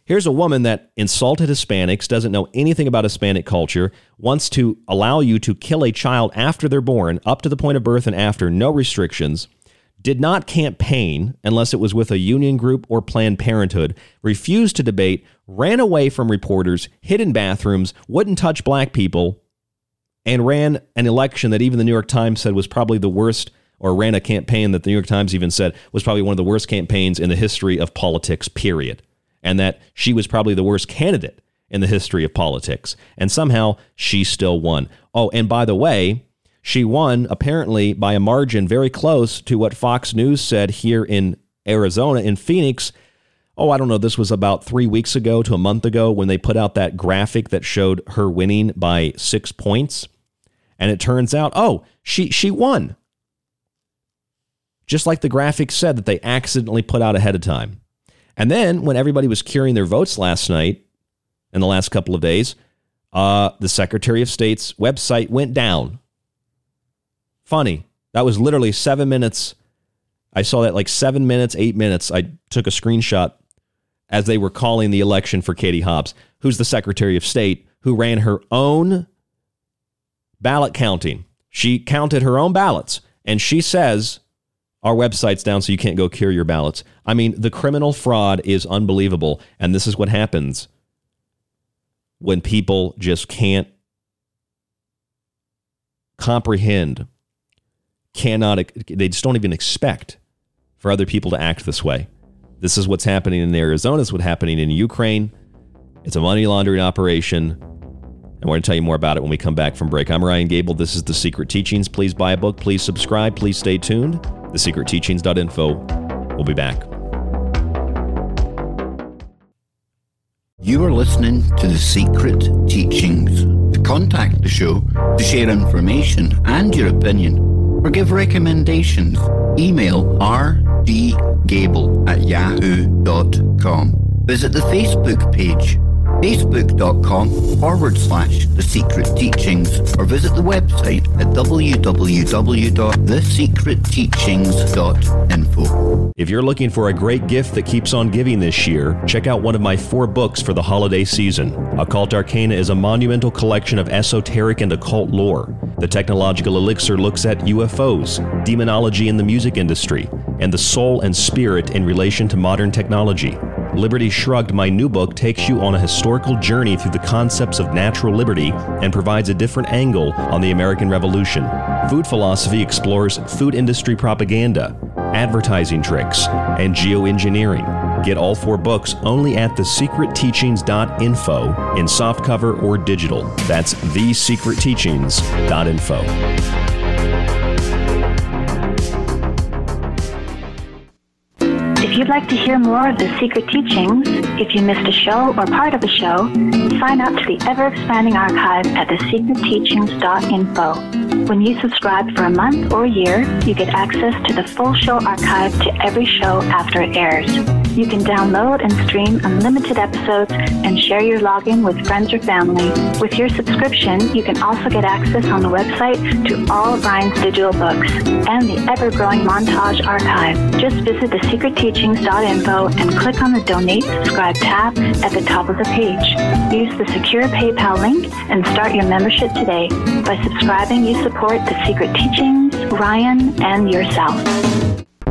Here's a woman that insulted Hispanics, doesn't know anything about Hispanic culture, wants to allow you to kill a child after they're born, up to the point of birth and after, no restrictions did not campaign unless it was with a union group or Planned Parenthood, refused to debate, ran away from reporters, hid in bathrooms, wouldn't touch black people, and ran an election that even the New York Times said was probably the worst, or ran a campaign that the New York Times even said was probably one of the worst campaigns in the history of politics, period. And that she was probably the worst candidate in the history of politics. And somehow she still won. Oh, and by the way, she won apparently by a margin very close to what Fox News said here in Arizona, in Phoenix. Oh, I don't know. This was about three weeks ago to a month ago when they put out that graphic that showed her winning by six points. And it turns out, oh, she, she won. Just like the graphic said that they accidentally put out ahead of time. And then when everybody was curing their votes last night, in the last couple of days, uh, the Secretary of State's website went down funny. That was literally seven minutes. I saw that like seven minutes, eight minutes. I took a screenshot as they were calling the election for Katie Hobbs, who's the Secretary of State, who ran her own ballot counting. She counted her own ballots, and she says, Our website's down, so you can't go cure your ballots. I mean, the criminal fraud is unbelievable. And this is what happens when people just can't comprehend cannot, they just don't even expect for other people to act this way. This is what's happening in Arizona, is what's happening in Ukraine. It's a money laundering operation. And we're going to tell you more about it when we come back from break. I'm Ryan Gable. This is The Secret Teachings. Please buy a book. Please subscribe. Please stay tuned. TheSecretTeachings.info. We'll be back. You are listening to The Secret Teachings. To contact the show, to share information and your opinion, or give recommendations, email rdgable at yahoo.com. Visit the Facebook page facebook.com forward slash the secret teachings or visit the website at www.thesecretteachings.info. If you're looking for a great gift that keeps on giving this year, check out one of my four books for the holiday season. Occult Arcana is a monumental collection of esoteric and occult lore. The Technological Elixir looks at UFOs, demonology in the music industry, and the soul and spirit in relation to modern technology. Liberty Shrugged, my new book, takes you on a historical journey through the concepts of natural liberty and provides a different angle on the American Revolution. Food Philosophy explores food industry propaganda, advertising tricks, and geoengineering. Get all four books only at thesecretteachings.info in softcover or digital. That's thesecretteachings.info. you'd like to hear more of the secret teachings, if you missed a show or part of a show, sign up to the ever expanding archive at thesecretteachings.info. When you subscribe for a month or a year, you get access to the full show archive to every show after it airs. You can download and stream unlimited episodes and share your login with friends or family. With your subscription, you can also get access on the website to all of Ryan's digital books and the ever-growing montage archive. Just visit the Secret Teachings teachings.info and click on the Donate Subscribe tab at the top of the page. Use the secure PayPal link and start your membership today. By subscribing, you support the Secret Teachings, Ryan, and yourself.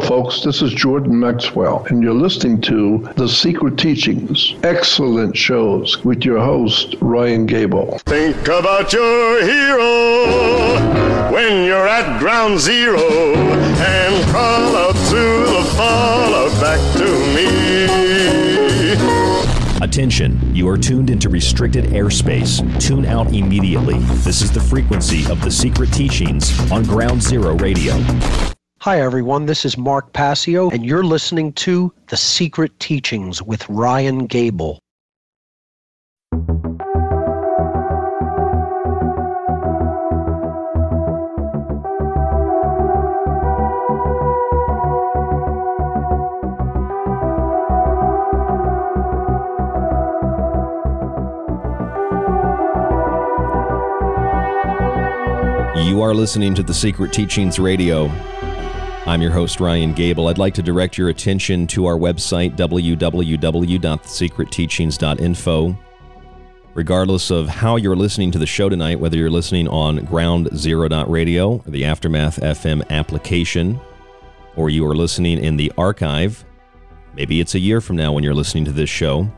Hello, folks. This is Jordan Maxwell, and you're listening to The Secret Teachings. Excellent shows with your host, Ryan Gable. Think about your hero when you're at ground zero and crawl up through the fallout back to me. Attention, you are tuned into restricted airspace. Tune out immediately. This is the frequency of the secret teachings on Ground Zero Radio. Hi, everyone. This is Mark Passio, and you're listening to The Secret Teachings with Ryan Gable. You are listening to The Secret Teachings Radio. I'm your host, Ryan Gable. I'd like to direct your attention to our website, www.thesecretteachings.info. Regardless of how you're listening to the show tonight, whether you're listening on Ground Zero Radio the Aftermath FM application, or you are listening in the archive, maybe it's a year from now when you're listening to this show,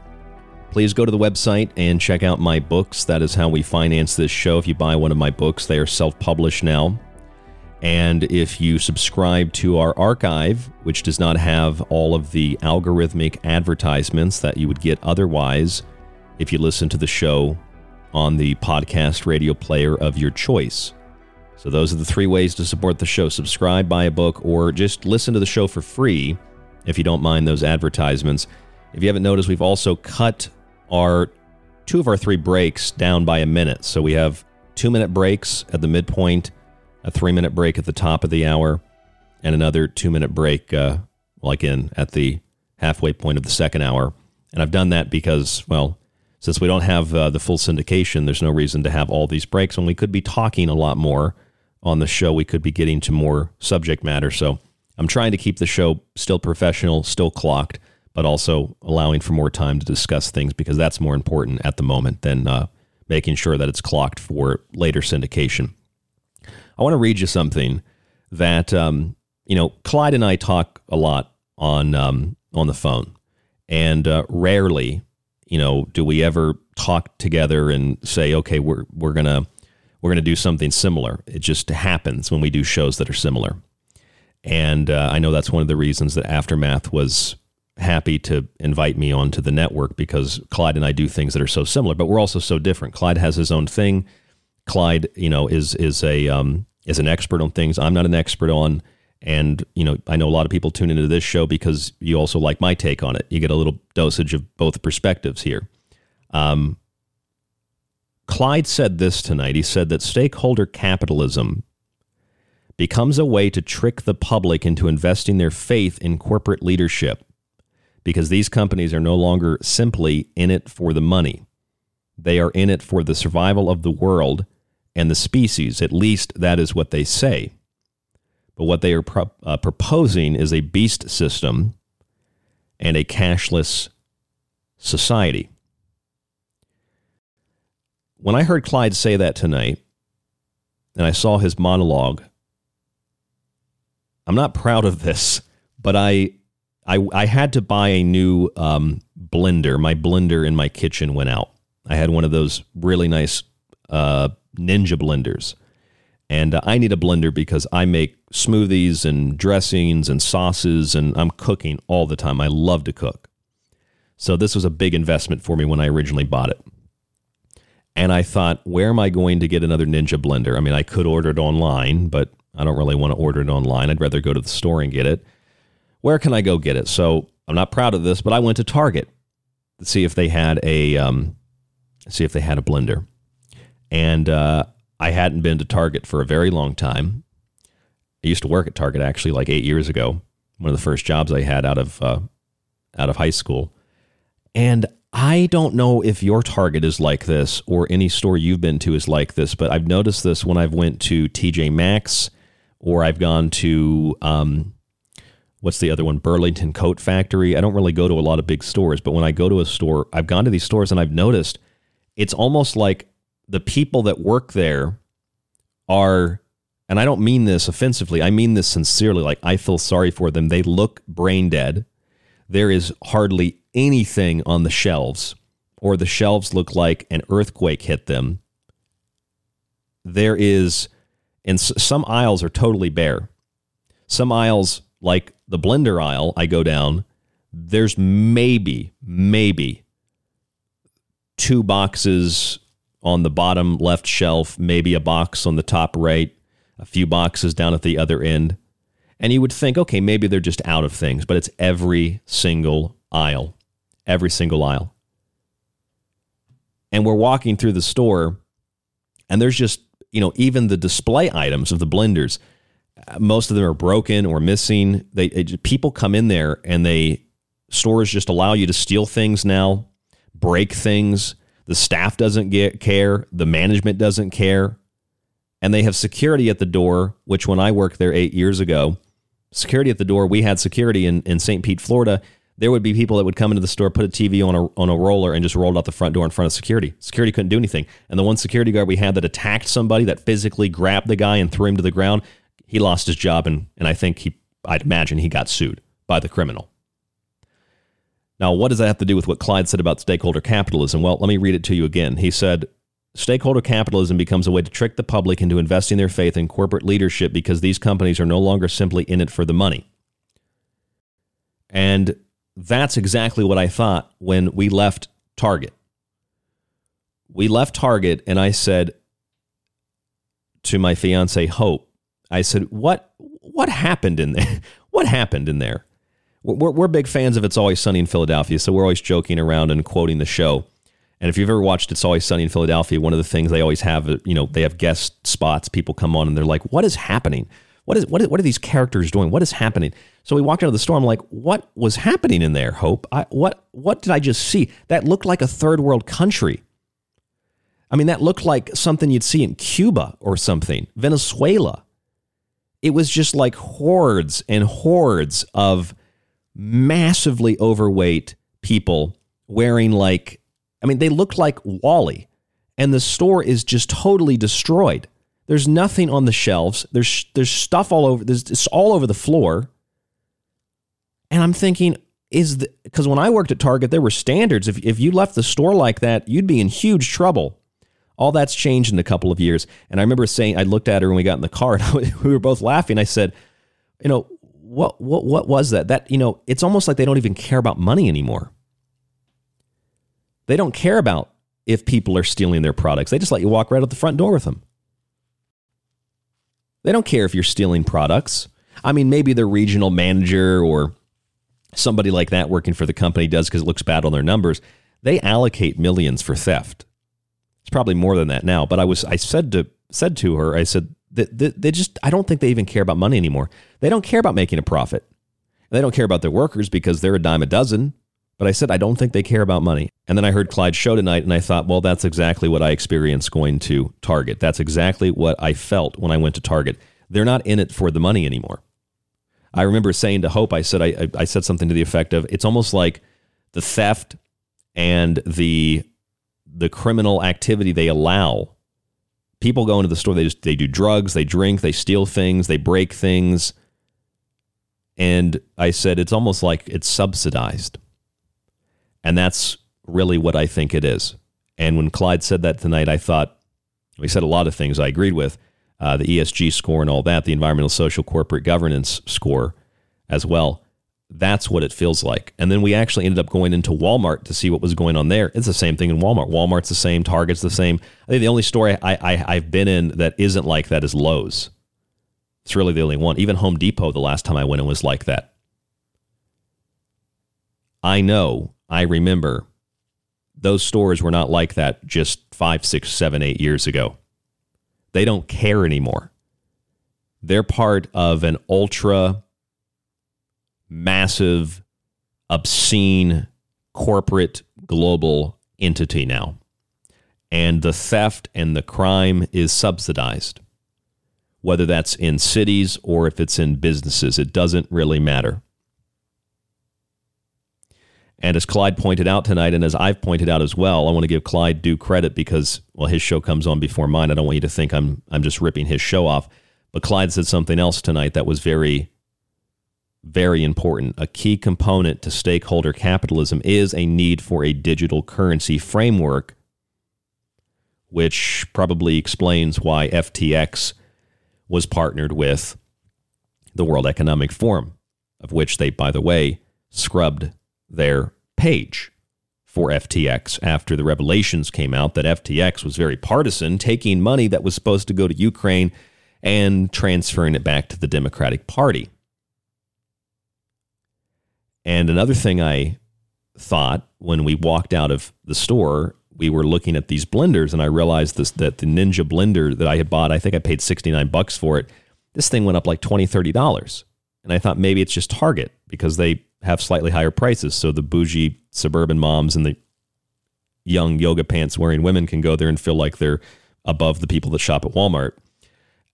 please go to the website and check out my books. That is how we finance this show. If you buy one of my books, they are self published now. And if you subscribe to our archive, which does not have all of the algorithmic advertisements that you would get otherwise if you listen to the show on the podcast radio player of your choice. So, those are the three ways to support the show subscribe, buy a book, or just listen to the show for free if you don't mind those advertisements. If you haven't noticed, we've also cut our two of our three breaks down by a minute. So we have two minute breaks at the midpoint, a three minute break at the top of the hour, and another two minute break, uh, like in at the halfway point of the second hour. And I've done that because, well, since we don't have uh, the full syndication, there's no reason to have all these breaks. When we could be talking a lot more on the show, we could be getting to more subject matter. So I'm trying to keep the show still professional, still clocked but also allowing for more time to discuss things because that's more important at the moment than uh, making sure that it's clocked for later syndication. I want to read you something that um, you know. Clyde and I talk a lot on um, on the phone, and uh, rarely, you know, do we ever talk together and say, "Okay, we're we're gonna we're gonna do something similar." It just happens when we do shows that are similar, and uh, I know that's one of the reasons that Aftermath was happy to invite me onto the network because Clyde and I do things that are so similar, but we're also so different. Clyde has his own thing. Clyde, you know, is is a um, is an expert on things I'm not an expert on, and you know, I know a lot of people tune into this show because you also like my take on it. You get a little dosage of both perspectives here. Um, Clyde said this tonight. He said that stakeholder capitalism becomes a way to trick the public into investing their faith in corporate leadership because these companies are no longer simply in it for the money. They are in it for the survival of the world and the species. At least that is what they say. But what they are pro- uh, proposing is a beast system and a cashless society. When I heard Clyde say that tonight, and I saw his monologue, I'm not proud of this, but I I, I had to buy a new um, blender. My blender in my kitchen went out. I had one of those really nice uh, Ninja blenders. And uh, I need a blender because I make smoothies and dressings and sauces, and I'm cooking all the time. I love to cook. So this was a big investment for me when I originally bought it. And I thought, where am I going to get another Ninja blender? I mean, I could order it online, but I don't really want to order it online. I'd rather go to the store and get it where can I go get it? So I'm not proud of this, but I went to Target to see if they had a um, see if they had a blender, and uh, I hadn't been to Target for a very long time. I used to work at Target actually like eight years ago, one of the first jobs I had out of uh, out of high school, and I don't know if your Target is like this or any store you've been to is like this, but I've noticed this when I've went to TJ Maxx or I've gone to um, what's the other one? Burlington Coat Factory. I don't really go to a lot of big stores, but when I go to a store, I've gone to these stores and I've noticed it's almost like the people that work there are and I don't mean this offensively, I mean this sincerely. Like, I feel sorry for them. They look brain dead. There is hardly anything on the shelves, or the shelves look like an earthquake hit them. There is, and some aisles are totally bare. Some aisles, like the blender aisle, I go down, there's maybe, maybe two boxes on the bottom left shelf, maybe a box on the top right, a few boxes down at the other end. And you would think, okay, maybe they're just out of things, but it's every single aisle, every single aisle. And we're walking through the store, and there's just, you know, even the display items of the blenders, most of them are broken or missing. They it, people come in there and they stores just allow you to steal things now, break things. The staff doesn't get care, the management doesn't care. And they have security at the door, which when I worked there 8 years ago, security at the door, we had security in in St. Pete, Florida. There would be people that would come into the store, put a TV on a on a roller, and just rolled out the front door in front of security. Security couldn't do anything. And the one security guard we had that attacked somebody, that physically grabbed the guy and threw him to the ground, he lost his job, and and I think he, I'd imagine he got sued by the criminal. Now, what does that have to do with what Clyde said about stakeholder capitalism? Well, let me read it to you again. He said, Stakeholder capitalism becomes a way to trick the public into investing their faith in corporate leadership because these companies are no longer simply in it for the money. And that's exactly what I thought when we left Target. We left Target, and I said to my fiance Hope, I said, "What what happened in there? what happened in there?" We're, we're big fans of It's Always Sunny in Philadelphia, so we're always joking around and quoting the show. And if you've ever watched It's Always Sunny in Philadelphia, one of the things they always have, uh, you know, they have guest spots. People come on and they're like, "What is happening? What is what? Is, what are these characters doing? What is happening?" So we walked out of the store. I'm like, "What was happening in there, Hope? I, what what did I just see? That looked like a third world country. I mean, that looked like something you'd see in Cuba or something, Venezuela. It was just like hordes and hordes of." Massively overweight people wearing like, I mean, they look like WALL-E, and the store is just totally destroyed. There's nothing on the shelves. There's there's stuff all over. There's it's all over the floor. And I'm thinking, is the because when I worked at Target, there were standards. If if you left the store like that, you'd be in huge trouble. All that's changed in a couple of years. And I remember saying, I looked at her when we got in the car, and we were both laughing. I said, you know, what what what was that? That you know, it's almost like they don't even care about money anymore. They don't care about if people are stealing their products. They just let you walk right out the front door with them. They don't care if you're stealing products. I mean, maybe the regional manager or somebody like that working for the company does because it looks bad on their numbers. They allocate millions for theft. It's probably more than that now. But I was I said to said to her, I said, they, they just I don't think they even care about money anymore. They don't care about making a profit. They don't care about their workers because they're a dime a dozen. But I said I don't think they care about money. And then I heard Clyde's show tonight and I thought, well, that's exactly what I experienced going to Target. That's exactly what I felt when I went to Target. They're not in it for the money anymore. I remember saying to Hope, I said I, I said something to the effect of it's almost like the theft and the the criminal activity they allow people go into the store they just they do drugs they drink they steal things they break things. And i said it's almost like it's subsidized. And that's really what i think it is. And when clyde said that tonight i thought he said a lot of things i agreed with uh, the esg score and all that the environmental social corporate governance score as well that's what it feels like. And then we actually ended up going into Walmart to see what was going on there. It's the same thing in Walmart. Walmart's the same, Target's the same. I think the only store I, I, I've been in that isn't like that is Lowe's. It's really the only one. Even Home Depot, the last time I went in, was like that. I know, I remember those stores were not like that just five, six, seven, eight years ago. They don't care anymore. They're part of an ultra massive, obscene corporate global entity now. And the theft and the crime is subsidized. Whether that's in cities or if it's in businesses, it doesn't really matter. And as Clyde pointed out tonight, and as I've pointed out as well, I want to give Clyde due credit because, well, his show comes on before mine. I don't want you to think I'm, I'm just ripping his show off. But Clyde said something else tonight that was very, very important. A key component to stakeholder capitalism is a need for a digital currency framework, which probably explains why FTX was partnered with the World Economic Forum, of which they, by the way, scrubbed their page for FTX after the revelations came out that FTX was very partisan, taking money that was supposed to go to Ukraine and transferring it back to the Democratic Party. And another thing I thought when we walked out of the store, we were looking at these blenders, and I realized this that the Ninja blender that I had bought, I think I paid 69 bucks for it. This thing went up like 20 $30. And I thought maybe it's just Target because they have slightly higher prices. So the bougie suburban moms and the young yoga pants wearing women can go there and feel like they're above the people that shop at Walmart.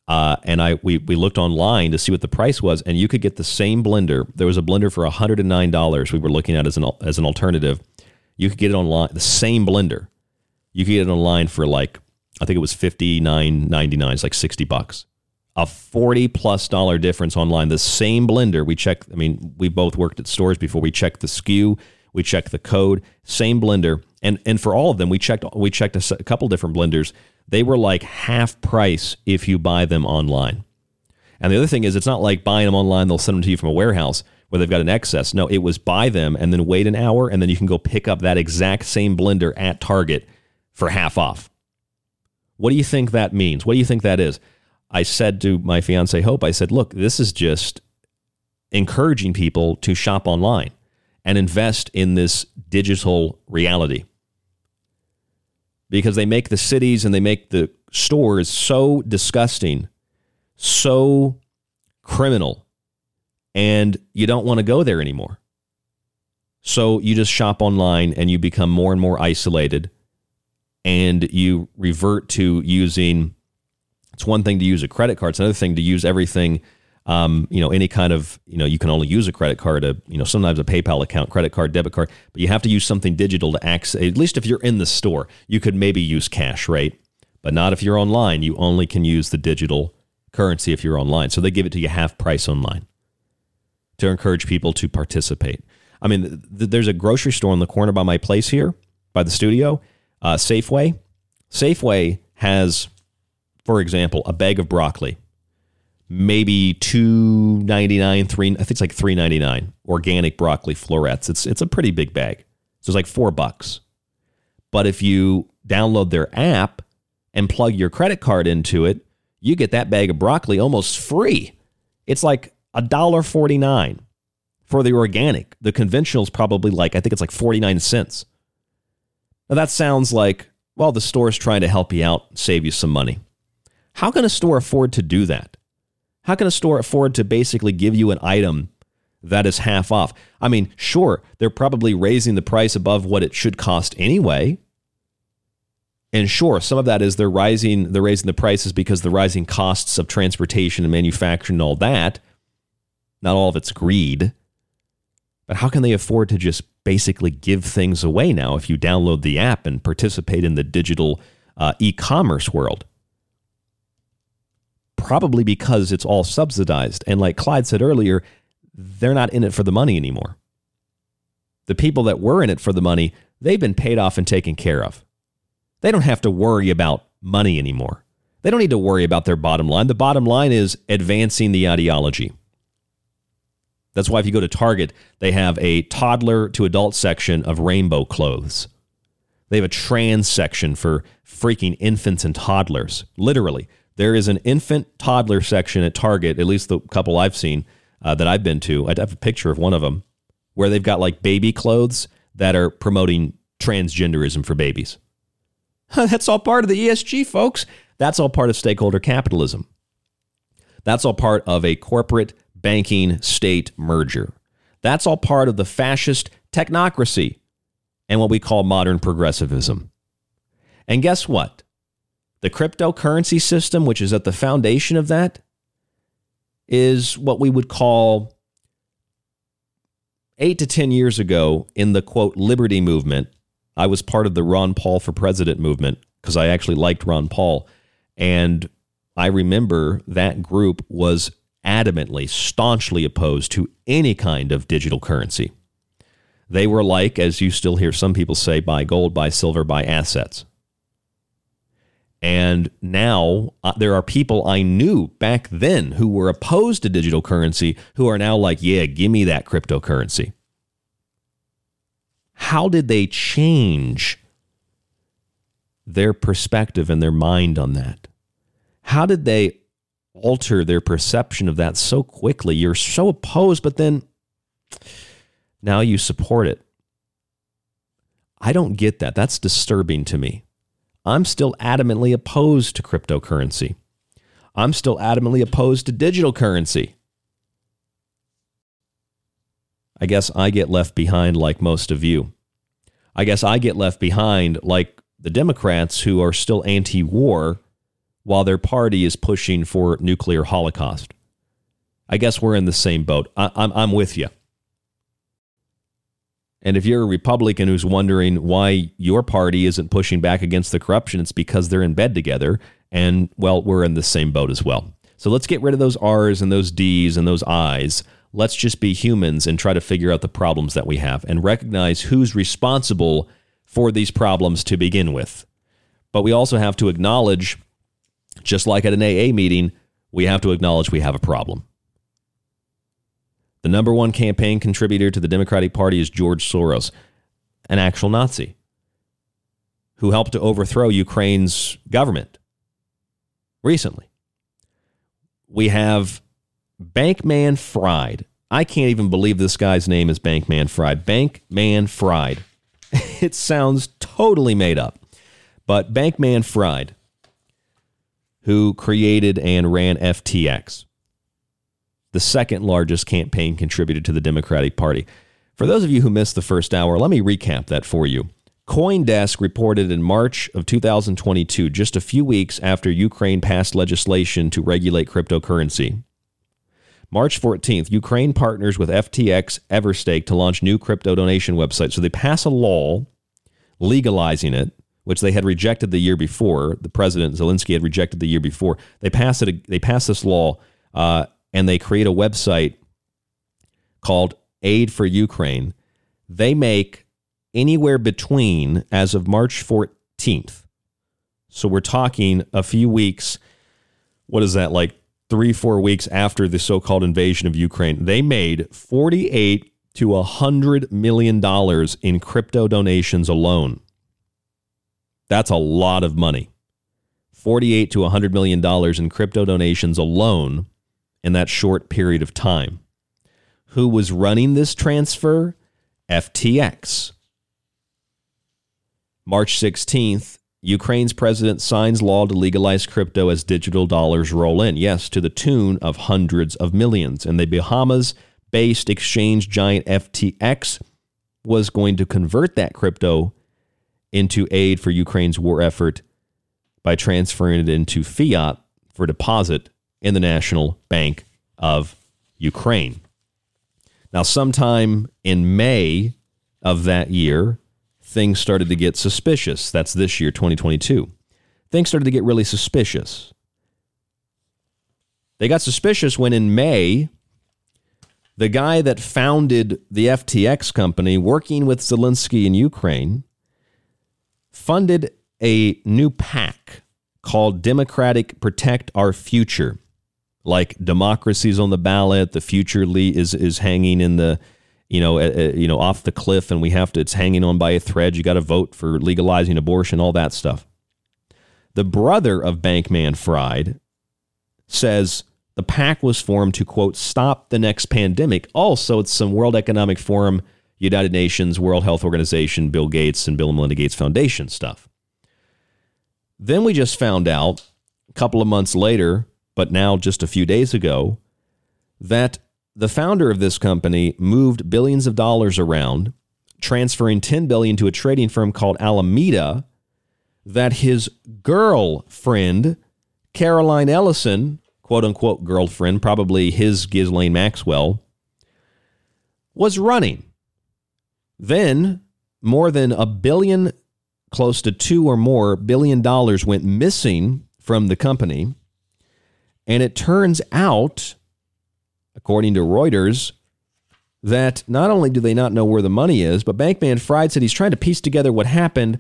Uh, and I we we looked online to see what the price was, and you could get the same blender. There was a blender for hundred and nine dollars. We were looking at as an as an alternative. You could get it online, the same blender. You could get it online for like I think it was fifty nine ninety nine. It's like sixty bucks a 40 plus dollar difference online. The same blender, we checked, I mean, we both worked at stores before. We checked the SKU, we checked the code, same blender. And and for all of them, we checked we checked a couple different blenders. They were like half price if you buy them online. And the other thing is it's not like buying them online, they'll send them to you from a warehouse where they've got an excess. No, it was buy them and then wait an hour and then you can go pick up that exact same blender at Target for half off. What do you think that means? What do you think that is? I said to my fiance Hope, I said, look, this is just encouraging people to shop online and invest in this digital reality. Because they make the cities and they make the stores so disgusting, so criminal, and you don't want to go there anymore. So you just shop online and you become more and more isolated and you revert to using it's one thing to use a credit card. It's another thing to use everything. Um, you know, any kind of, you know, you can only use a credit card, a, you know, sometimes a PayPal account, credit card, debit card, but you have to use something digital to access, at least if you're in the store, you could maybe use cash, right? But not if you're online. You only can use the digital currency if you're online. So they give it to you half price online to encourage people to participate. I mean, th- there's a grocery store in the corner by my place here, by the studio, uh, Safeway. Safeway has for example, a bag of broccoli, maybe two ninety nine, three. I think it's like three ninety nine. Organic broccoli florets. It's it's a pretty big bag. So it's like four bucks. But if you download their app and plug your credit card into it, you get that bag of broccoli almost free. It's like a dollar forty nine for the organic. The conventional is probably like I think it's like forty nine cents. Now that sounds like well the store's trying to help you out, save you some money. How can a store afford to do that? How can a store afford to basically give you an item that is half off? I mean, sure, they're probably raising the price above what it should cost anyway. And sure, some of that is they're rising, they're raising the prices because the rising costs of transportation and manufacturing and all that. Not all of it's greed. But how can they afford to just basically give things away now if you download the app and participate in the digital uh, e commerce world? Probably because it's all subsidized. And like Clyde said earlier, they're not in it for the money anymore. The people that were in it for the money, they've been paid off and taken care of. They don't have to worry about money anymore. They don't need to worry about their bottom line. The bottom line is advancing the ideology. That's why if you go to Target, they have a toddler to adult section of rainbow clothes. They have a trans section for freaking infants and toddlers. Literally, there is an infant toddler section at Target, at least the couple I've seen uh, that I've been to. I have a picture of one of them where they've got like baby clothes that are promoting transgenderism for babies. That's all part of the ESG, folks. That's all part of stakeholder capitalism. That's all part of a corporate banking state merger. That's all part of the fascist technocracy and what we call modern progressivism. And guess what? The cryptocurrency system, which is at the foundation of that, is what we would call eight to 10 years ago in the quote liberty movement. I was part of the Ron Paul for president movement because I actually liked Ron Paul. And I remember that group was adamantly, staunchly opposed to any kind of digital currency. They were like, as you still hear some people say, buy gold, buy silver, buy assets. And now uh, there are people I knew back then who were opposed to digital currency who are now like, yeah, give me that cryptocurrency. How did they change their perspective and their mind on that? How did they alter their perception of that so quickly? You're so opposed, but then now you support it. I don't get that. That's disturbing to me. I'm still adamantly opposed to cryptocurrency. I'm still adamantly opposed to digital currency. I guess I get left behind like most of you. I guess I get left behind like the Democrats who are still anti war while their party is pushing for nuclear holocaust. I guess we're in the same boat. I, am I'm, I'm with you. And if you're a Republican who's wondering why your party isn't pushing back against the corruption, it's because they're in bed together. And, well, we're in the same boat as well. So let's get rid of those R's and those D's and those I's. Let's just be humans and try to figure out the problems that we have and recognize who's responsible for these problems to begin with. But we also have to acknowledge, just like at an AA meeting, we have to acknowledge we have a problem. The number one campaign contributor to the Democratic Party is George Soros, an actual Nazi who helped to overthrow Ukraine's government recently. We have Bankman Fried. I can't even believe this guy's name is Bankman Fried. Bankman Fried. it sounds totally made up. But Bankman Fried, who created and ran FTX, the second largest campaign contributed to the Democratic Party. For those of you who missed the first hour, let me recap that for you. Coindesk reported in March of 2022, just a few weeks after Ukraine passed legislation to regulate cryptocurrency. March 14th, Ukraine partners with FTX Everstake to launch new crypto donation website. So they pass a law legalizing it, which they had rejected the year before. The president Zelensky had rejected the year before. They pass it. They pass this law, uh, and they create a website called Aid for Ukraine. They make anywhere between, as of March 14th, so we're talking a few weeks, what is that, like three, four weeks after the so called invasion of Ukraine, they made 48 to $100 million in crypto donations alone. That's a lot of money. 48 to $100 million in crypto donations alone in that short period of time. Who was running this transfer? FTX. March 16th, Ukraine's president signs law to legalize crypto as digital dollars roll in. Yes, to the tune of hundreds of millions. And the Bahamas based exchange giant FTX was going to convert that crypto into aid for Ukraine's war effort by transferring it into fiat for deposit in the National Bank of Ukraine. Now, sometime in May of that year, things started to get suspicious. That's this year, 2022. Things started to get really suspicious. They got suspicious when in May, the guy that founded the FTX company, working with Zelensky in Ukraine, funded a new PAC called Democratic Protect Our Future like democracy's on the ballot, the future is is hanging in the you know, uh, you know, off the cliff, and we have to. It's hanging on by a thread. You got to vote for legalizing abortion, all that stuff. The brother of Bankman Fried says the PAC was formed to quote stop the next pandemic. Also, it's some World Economic Forum, United Nations, World Health Organization, Bill Gates, and Bill and Melinda Gates Foundation stuff. Then we just found out a couple of months later but now just a few days ago, that the founder of this company moved billions of dollars around, transferring 10 billion to a trading firm called Alameda, that his girlfriend, Caroline Ellison, quote unquote girlfriend, probably his Ghislaine Maxwell, was running. Then more than a billion, close to two or more billion dollars went missing from the company And it turns out, according to Reuters, that not only do they not know where the money is, but Bankman Fried said he's trying to piece together what happened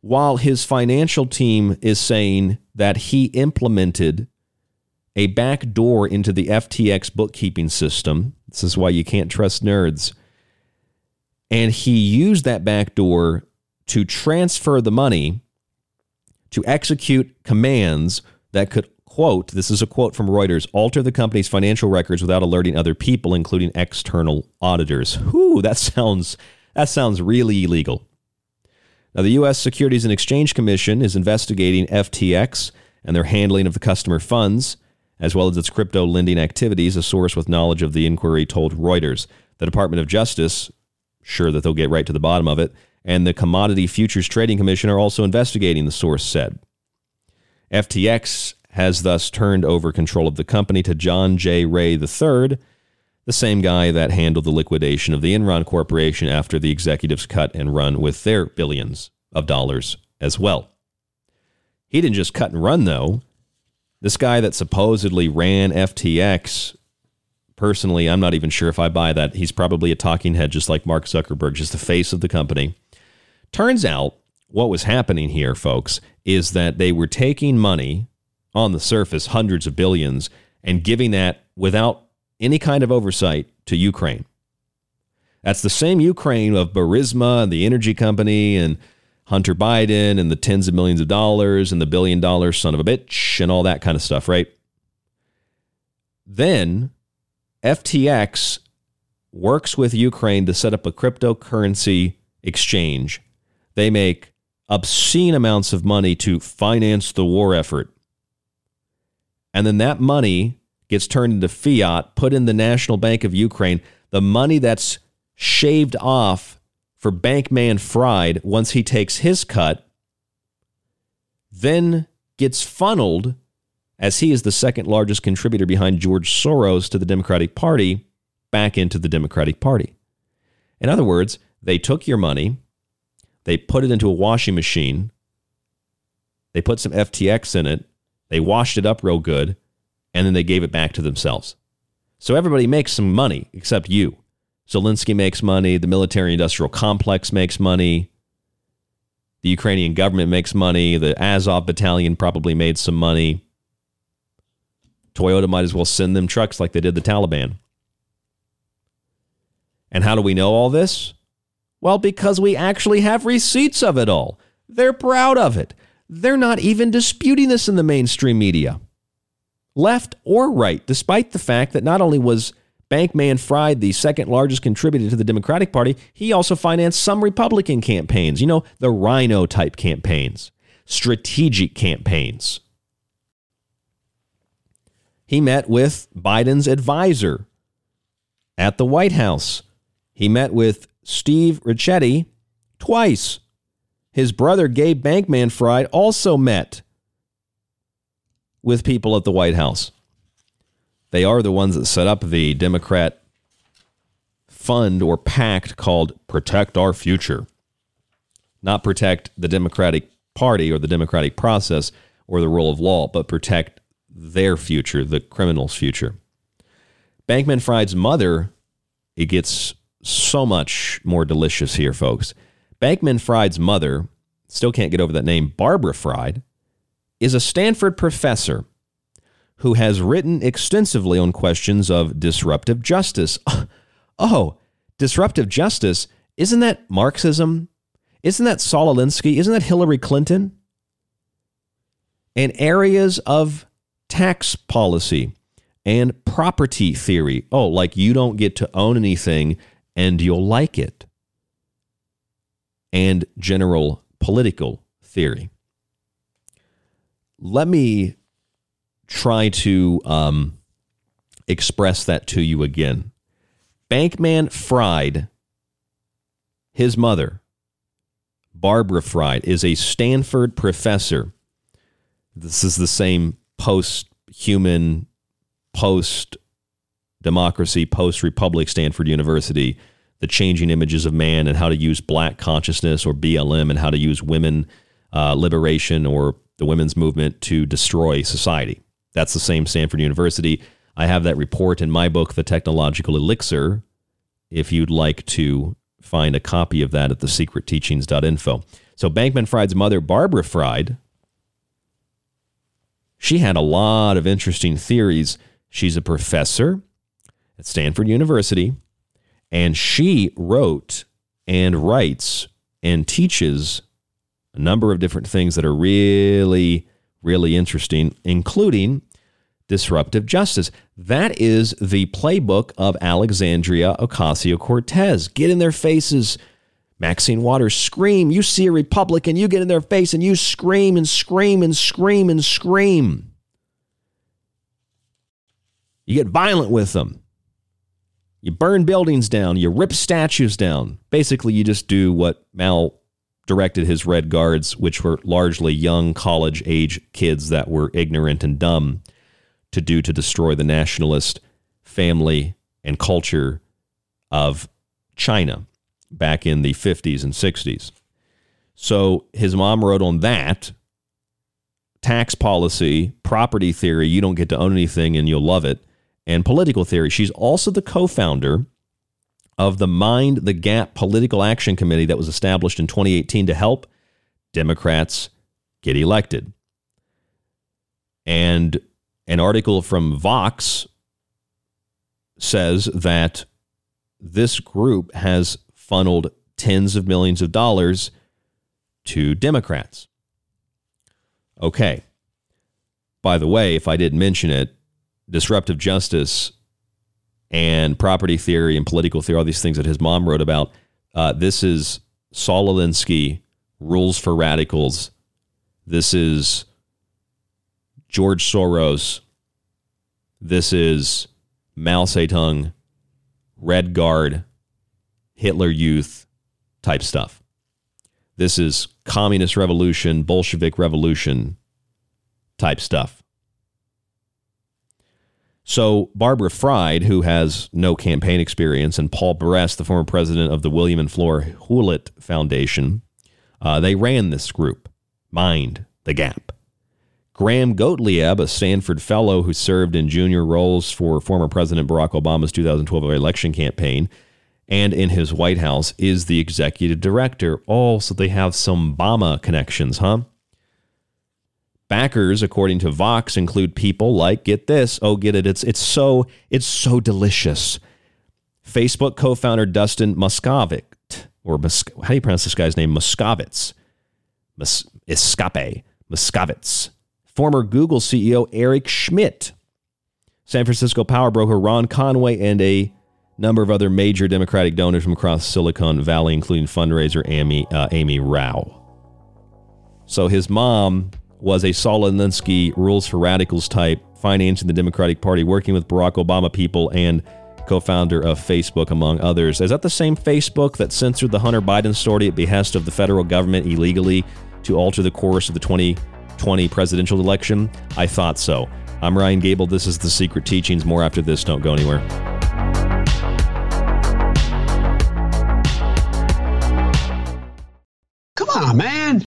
while his financial team is saying that he implemented a back door into the FTX bookkeeping system. This is why you can't trust nerds. And he used that back door to transfer the money to execute commands that could quote this is a quote from Reuters alter the company's financial records without alerting other people including external auditors. Whew, that sounds that sounds really illegal. Now the US Securities and Exchange Commission is investigating FTX and their handling of the customer funds as well as its crypto lending activities, a source with knowledge of the inquiry told Reuters. The Department of Justice, sure that they'll get right to the bottom of it, and the Commodity Futures Trading Commission are also investigating, the source said. FTX has thus turned over control of the company to John J. Ray III, the same guy that handled the liquidation of the Enron Corporation after the executives cut and run with their billions of dollars as well. He didn't just cut and run, though. This guy that supposedly ran FTX, personally, I'm not even sure if I buy that. He's probably a talking head, just like Mark Zuckerberg, just the face of the company. Turns out what was happening here, folks, is that they were taking money on the surface, hundreds of billions, and giving that without any kind of oversight to Ukraine. That's the same Ukraine of Burisma and the energy company and Hunter Biden and the tens of millions of dollars and the billion dollar son of a bitch and all that kind of stuff, right? Then FTX works with Ukraine to set up a cryptocurrency exchange. They make obscene amounts of money to finance the war effort. And then that money gets turned into fiat, put in the National Bank of Ukraine. The money that's shaved off for Bankman Fried once he takes his cut then gets funneled as he is the second largest contributor behind George Soros to the Democratic Party back into the Democratic Party. In other words, they took your money, they put it into a washing machine, they put some FTX in it, they washed it up real good, and then they gave it back to themselves. So everybody makes some money except you. Zelensky makes money, the military industrial complex makes money, the Ukrainian government makes money, the Azov battalion probably made some money. Toyota might as well send them trucks like they did the Taliban. And how do we know all this? Well, because we actually have receipts of it all. They're proud of it. They're not even disputing this in the mainstream media, left or right, despite the fact that not only was Bankman Fried the second largest contributor to the Democratic Party, he also financed some Republican campaigns, you know, the rhino type campaigns, strategic campaigns. He met with Biden's advisor at the White House. He met with Steve Ricchetti twice. His brother, Gabe Bankman Fried, also met with people at the White House. They are the ones that set up the Democrat fund or pact called Protect Our Future. Not protect the Democratic Party or the democratic process or the rule of law, but protect their future, the criminal's future. Bankman Fried's mother, it gets so much more delicious here, folks. Bankman Fried's mother, still can't get over that name, Barbara Fried, is a Stanford professor who has written extensively on questions of disruptive justice. Oh, disruptive justice, isn't that Marxism? Isn't that Saul Alinsky? Isn't that Hillary Clinton? And areas of tax policy and property theory. Oh, like you don't get to own anything and you'll like it. And general political theory. Let me try to um, express that to you again. Bankman Fried, his mother, Barbara Fried, is a Stanford professor. This is the same post human, post democracy, post republic Stanford University, the changing images of man and how to use black consciousness or BLM and how to use women uh, liberation or the women's movement to destroy society. That's the same Stanford University. I have that report in my book, The Technological Elixir, if you'd like to find a copy of that at thesecretteachings.info. So Bankman Fried's mother, Barbara Fried, she had a lot of interesting theories. She's a professor at Stanford University, and she wrote and writes and teaches a number of different things that are really, really interesting, including disruptive justice. That is the playbook of Alexandria Ocasio Cortez. Get in their faces. Maxine Waters, scream. You see a Republican, you get in their face and you scream and scream and scream and scream. You get violent with them. You burn buildings down. You rip statues down. Basically, you just do what Mao directed his Red Guards, which were largely young college age kids that were ignorant and dumb, to do to destroy the nationalist family and culture of China back in the 50s and 60s. So his mom wrote on that tax policy, property theory, you don't get to own anything and you'll love it and political theory. She's also the co founder of the Mind the Gap Political Action Committee that was established in 2018 to help Democrats get elected. And an article from Vox says that this group has funneled tens of millions of dollars to Democrats. Okay. By the way, if I didn't mention it, disruptive justice and property theory and political theory, all these things that his mom wrote about. Uh, this is Saul Alinsky, Rules for Radicals. This is George Soros. This is Mao Zedong, Red Guard, Hitler Youth type stuff. This is communist revolution, Bolshevik revolution type stuff. So Barbara Fried, who has no campaign experience, and Paul Brest, the former president of the William and Flora Hewlett Foundation, uh, they ran this group, Mind the Gap. Graham Gottlieb, a Stanford fellow who served in junior roles for former President Barack Obama's 2012 election campaign and in his White House, is the executive director. Oh, so they have some Obama connections, huh? Backers, according to Vox, include people like get this. Oh, get it. It's it's so it's so delicious. Facebook co-founder Dustin Moskovitz, or Mus- how do you pronounce this guy's name? Moskovitz, Mus- Escape. Former Google CEO Eric Schmidt, San Francisco power broker Ron Conway, and a number of other major Democratic donors from across Silicon Valley, including fundraiser Amy uh, Amy Rao. So his mom was a Saul Alinsky rules for radicals type, financing the Democratic Party, working with Barack Obama people, and co founder of Facebook, among others. Is that the same Facebook that censored the Hunter Biden story at behest of the federal government illegally to alter the course of the 2020 presidential election? I thought so. I'm Ryan Gable. This is The Secret Teachings. More after this. Don't go anywhere. Come on, man.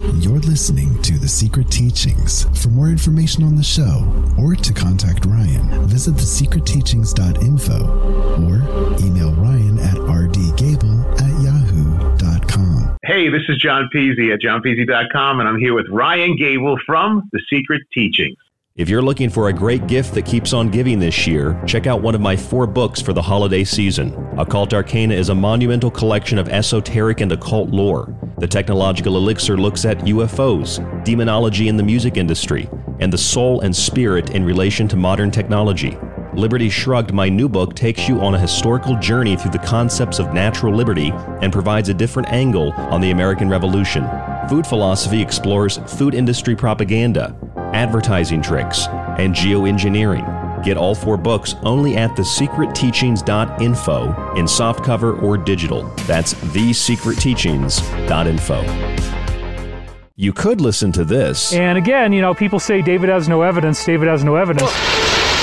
You're listening to The Secret Teachings. For more information on the show or to contact Ryan, visit thesecretteachings.info or email Ryan at rdgable at yahoo.com. Hey, this is John Peasy at johnpeasy.com, and I'm here with Ryan Gable from The Secret Teachings. If you're looking for a great gift that keeps on giving this year, check out one of my four books for the holiday season. Occult Arcana is a monumental collection of esoteric and occult lore. The Technological Elixir looks at UFOs, demonology in the music industry, and the soul and spirit in relation to modern technology. Liberty Shrugged, my new book, takes you on a historical journey through the concepts of natural liberty and provides a different angle on the American Revolution. Food Philosophy explores food industry propaganda, advertising tricks, and geoengineering. Get all four books only at thesecretteachings.info in softcover or digital. That's thesecretteachings.info. You could listen to this. And again, you know, people say David has no evidence, David has no evidence.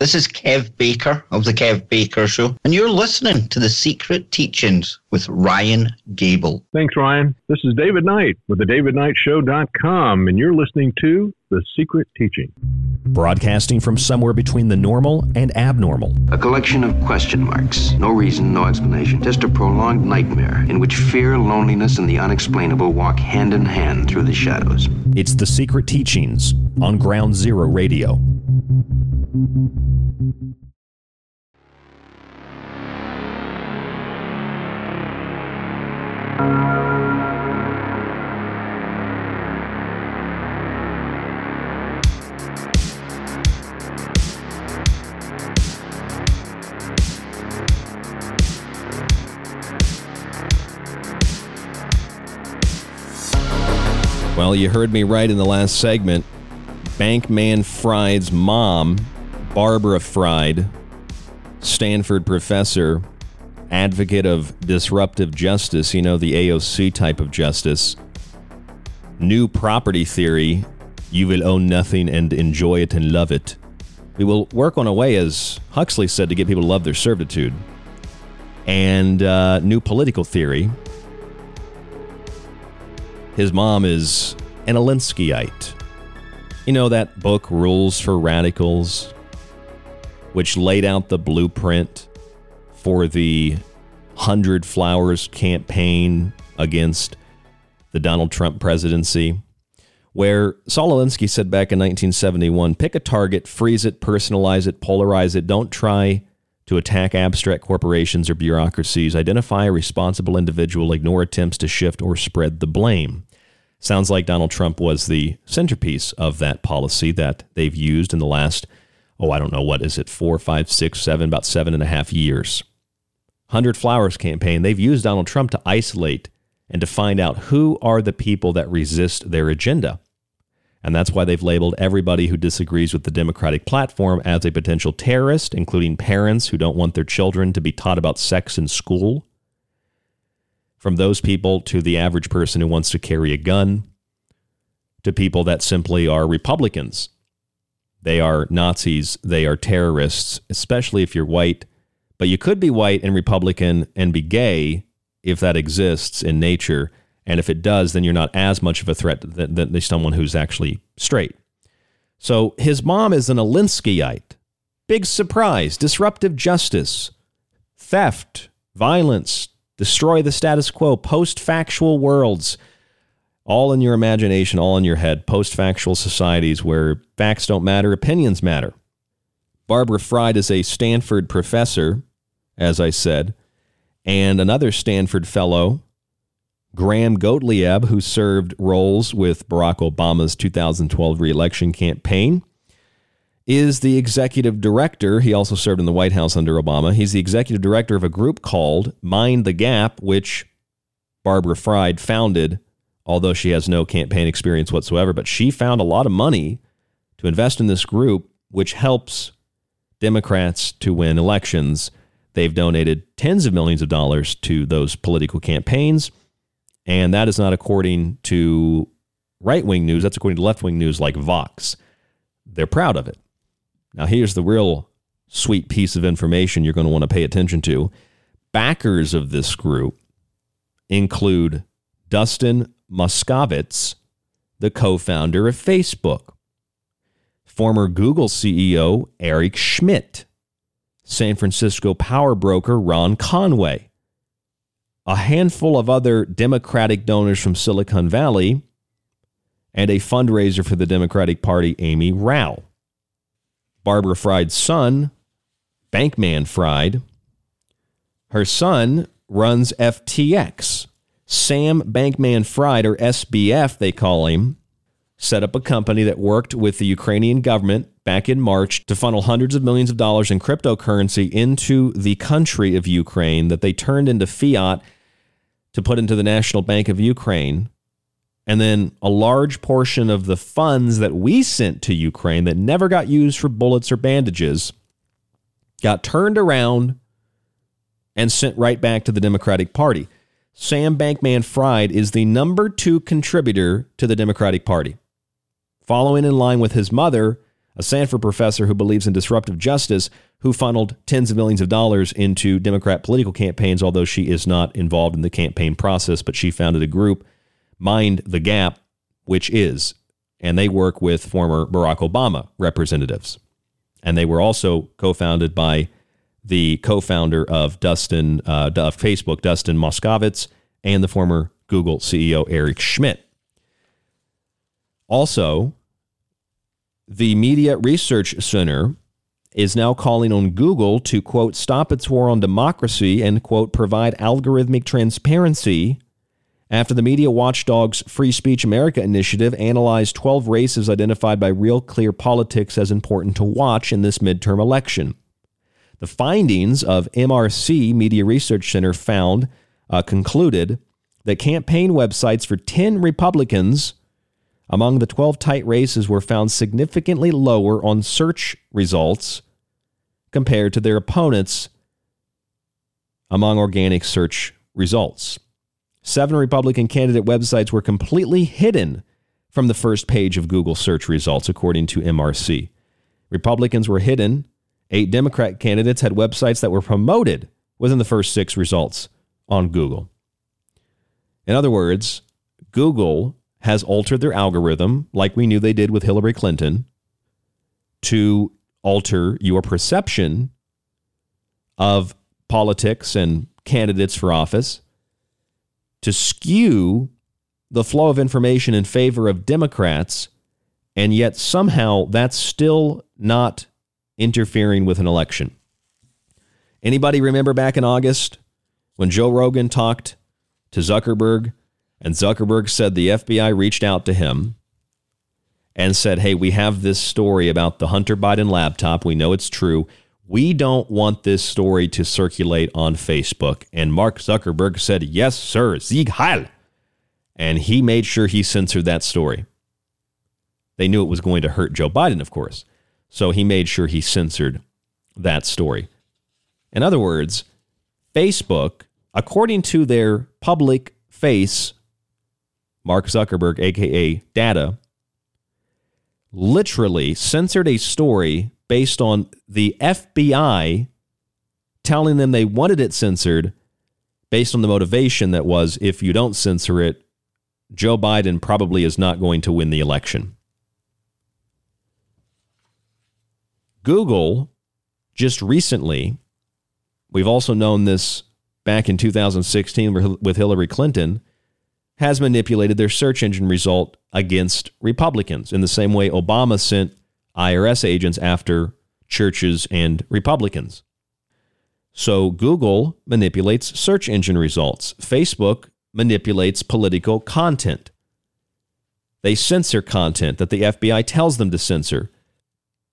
This is Kev Baker of The Kev Baker Show, and you're listening to The Secret Teachings with Ryan Gable. Thanks, Ryan. This is David Knight with the davidknightshow.com, and you're listening to The Secret Teaching. Broadcasting from somewhere between the normal and abnormal. A collection of question marks. No reason, no explanation. Just a prolonged nightmare in which fear, loneliness, and the unexplainable walk hand in hand through the shadows. It's The Secret Teachings on Ground Zero Radio. Well, you heard me right in the last segment. Bankman Fried's mom, Barbara Fried, Stanford professor, advocate of disruptive justice, you know, the AOC type of justice, new property theory, you will own nothing and enjoy it and love it. We will work on a way, as Huxley said, to get people to love their servitude. And uh, new political theory, his mom is an Alinskyite. You know that book, Rules for Radicals, which laid out the blueprint for the Hundred Flowers campaign against the Donald Trump presidency, where Saul Alinsky said back in 1971 pick a target, freeze it, personalize it, polarize it. Don't try to attack abstract corporations or bureaucracies. Identify a responsible individual, ignore attempts to shift or spread the blame. Sounds like Donald Trump was the centerpiece of that policy that they've used in the last, oh, I don't know, what is it, four, five, six, seven, about seven and a half years. 100 Flowers campaign, they've used Donald Trump to isolate and to find out who are the people that resist their agenda. And that's why they've labeled everybody who disagrees with the Democratic platform as a potential terrorist, including parents who don't want their children to be taught about sex in school. From those people to the average person who wants to carry a gun, to people that simply are Republicans. They are Nazis, they are terrorists, especially if you're white. But you could be white and Republican and be gay if that exists in nature. And if it does, then you're not as much of a threat than, than someone who's actually straight. So his mom is an Alinskyite. Big surprise, disruptive justice, theft, violence, destroy the status quo, post factual worlds, all in your imagination, all in your head, post factual societies where facts don't matter, opinions matter. Barbara Fried is a Stanford professor, as I said, and another Stanford fellow, Graham Gottlieb, who served roles with Barack Obama's 2012 reelection campaign, is the executive director. He also served in the White House under Obama. He's the executive director of a group called Mind the Gap, which Barbara Fried founded, although she has no campaign experience whatsoever. But she found a lot of money to invest in this group, which helps Democrats to win elections. They've donated tens of millions of dollars to those political campaigns. And that is not according to right wing news. That's according to left wing news like Vox. They're proud of it. Now, here's the real sweet piece of information you're going to want to pay attention to. Backers of this group include Dustin Moskovitz, the co founder of Facebook, former Google CEO Eric Schmidt, San Francisco power broker Ron Conway, a handful of other Democratic donors from Silicon Valley, and a fundraiser for the Democratic Party, Amy Rao. Barbara Fried's son, Bankman Fried, her son runs FTX. Sam Bankman Fried, or SBF, they call him, set up a company that worked with the Ukrainian government back in March to funnel hundreds of millions of dollars in cryptocurrency into the country of Ukraine that they turned into fiat to put into the National Bank of Ukraine. And then a large portion of the funds that we sent to Ukraine that never got used for bullets or bandages got turned around and sent right back to the Democratic Party. Sam Bankman Fried is the number two contributor to the Democratic Party. Following in line with his mother, a Stanford professor who believes in disruptive justice, who funneled tens of millions of dollars into Democrat political campaigns, although she is not involved in the campaign process, but she founded a group, Mind the Gap, which is, and they work with former Barack Obama representatives. And they were also co founded by the co founder of Dustin, uh, of Facebook, Dustin Moskovitz, and the former Google CEO, Eric Schmidt. Also, the Media Research Center is now calling on Google to, quote, stop its war on democracy and, quote, provide algorithmic transparency after the media watchdog's Free Speech America initiative analyzed 12 races identified by Real Clear Politics as important to watch in this midterm election. The findings of MRC Media Research Center found uh, concluded that campaign websites for 10 Republicans among the 12 tight races were found significantly lower on search results compared to their opponents among organic search results. Seven Republican candidate websites were completely hidden from the first page of Google search results, according to MRC. Republicans were hidden. Eight Democrat candidates had websites that were promoted within the first six results on Google. In other words, Google has altered their algorithm, like we knew they did with Hillary Clinton, to alter your perception of politics and candidates for office, to skew the flow of information in favor of Democrats, and yet somehow that's still not interfering with an election. Anybody remember back in August when Joe Rogan talked to Zuckerberg and Zuckerberg said the FBI reached out to him and said, Hey, we have this story about the Hunter Biden laptop. We know it's true. We don't want this story to circulate on Facebook. And Mark Zuckerberg said, Yes, sir, Sieg Heil. And he made sure he censored that story. They knew it was going to hurt Joe Biden, of course. So he made sure he censored that story. In other words, Facebook, according to their public face Mark Zuckerberg, aka Data, literally censored a story based on the FBI telling them they wanted it censored based on the motivation that was if you don't censor it, Joe Biden probably is not going to win the election. Google just recently, we've also known this back in 2016 with Hillary Clinton, has manipulated their search engine result against Republicans in the same way Obama sent IRS agents after churches and Republicans. So Google manipulates search engine results. Facebook manipulates political content. They censor content that the FBI tells them to censor.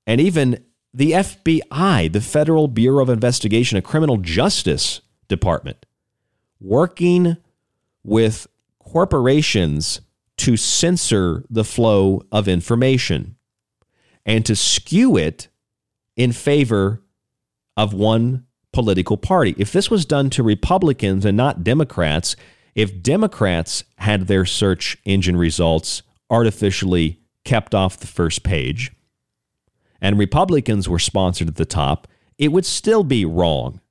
And even the FBI, the Federal Bureau of Investigation, a criminal justice department, working with corporations to censor the flow of information and to skew it in favor of one political party. If this was done to Republicans and not Democrats, if Democrats had their search engine results artificially kept off the first page and Republicans were sponsored at the top, it would still be wrong.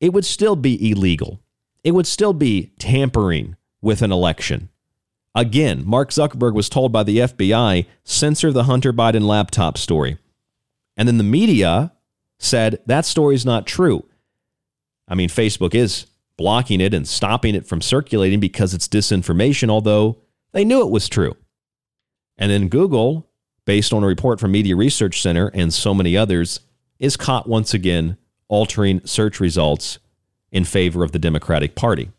It would still be illegal. It would still be tampering with an election. Again, Mark Zuckerberg was told by the FBI, censor the Hunter Biden laptop story. And then the media said that story is not true. I mean, Facebook is blocking it and stopping it from circulating because it's disinformation, although they knew it was true. And then Google, based on a report from Media Research Center and so many others, is caught once again altering search results in favor of the Democratic Party.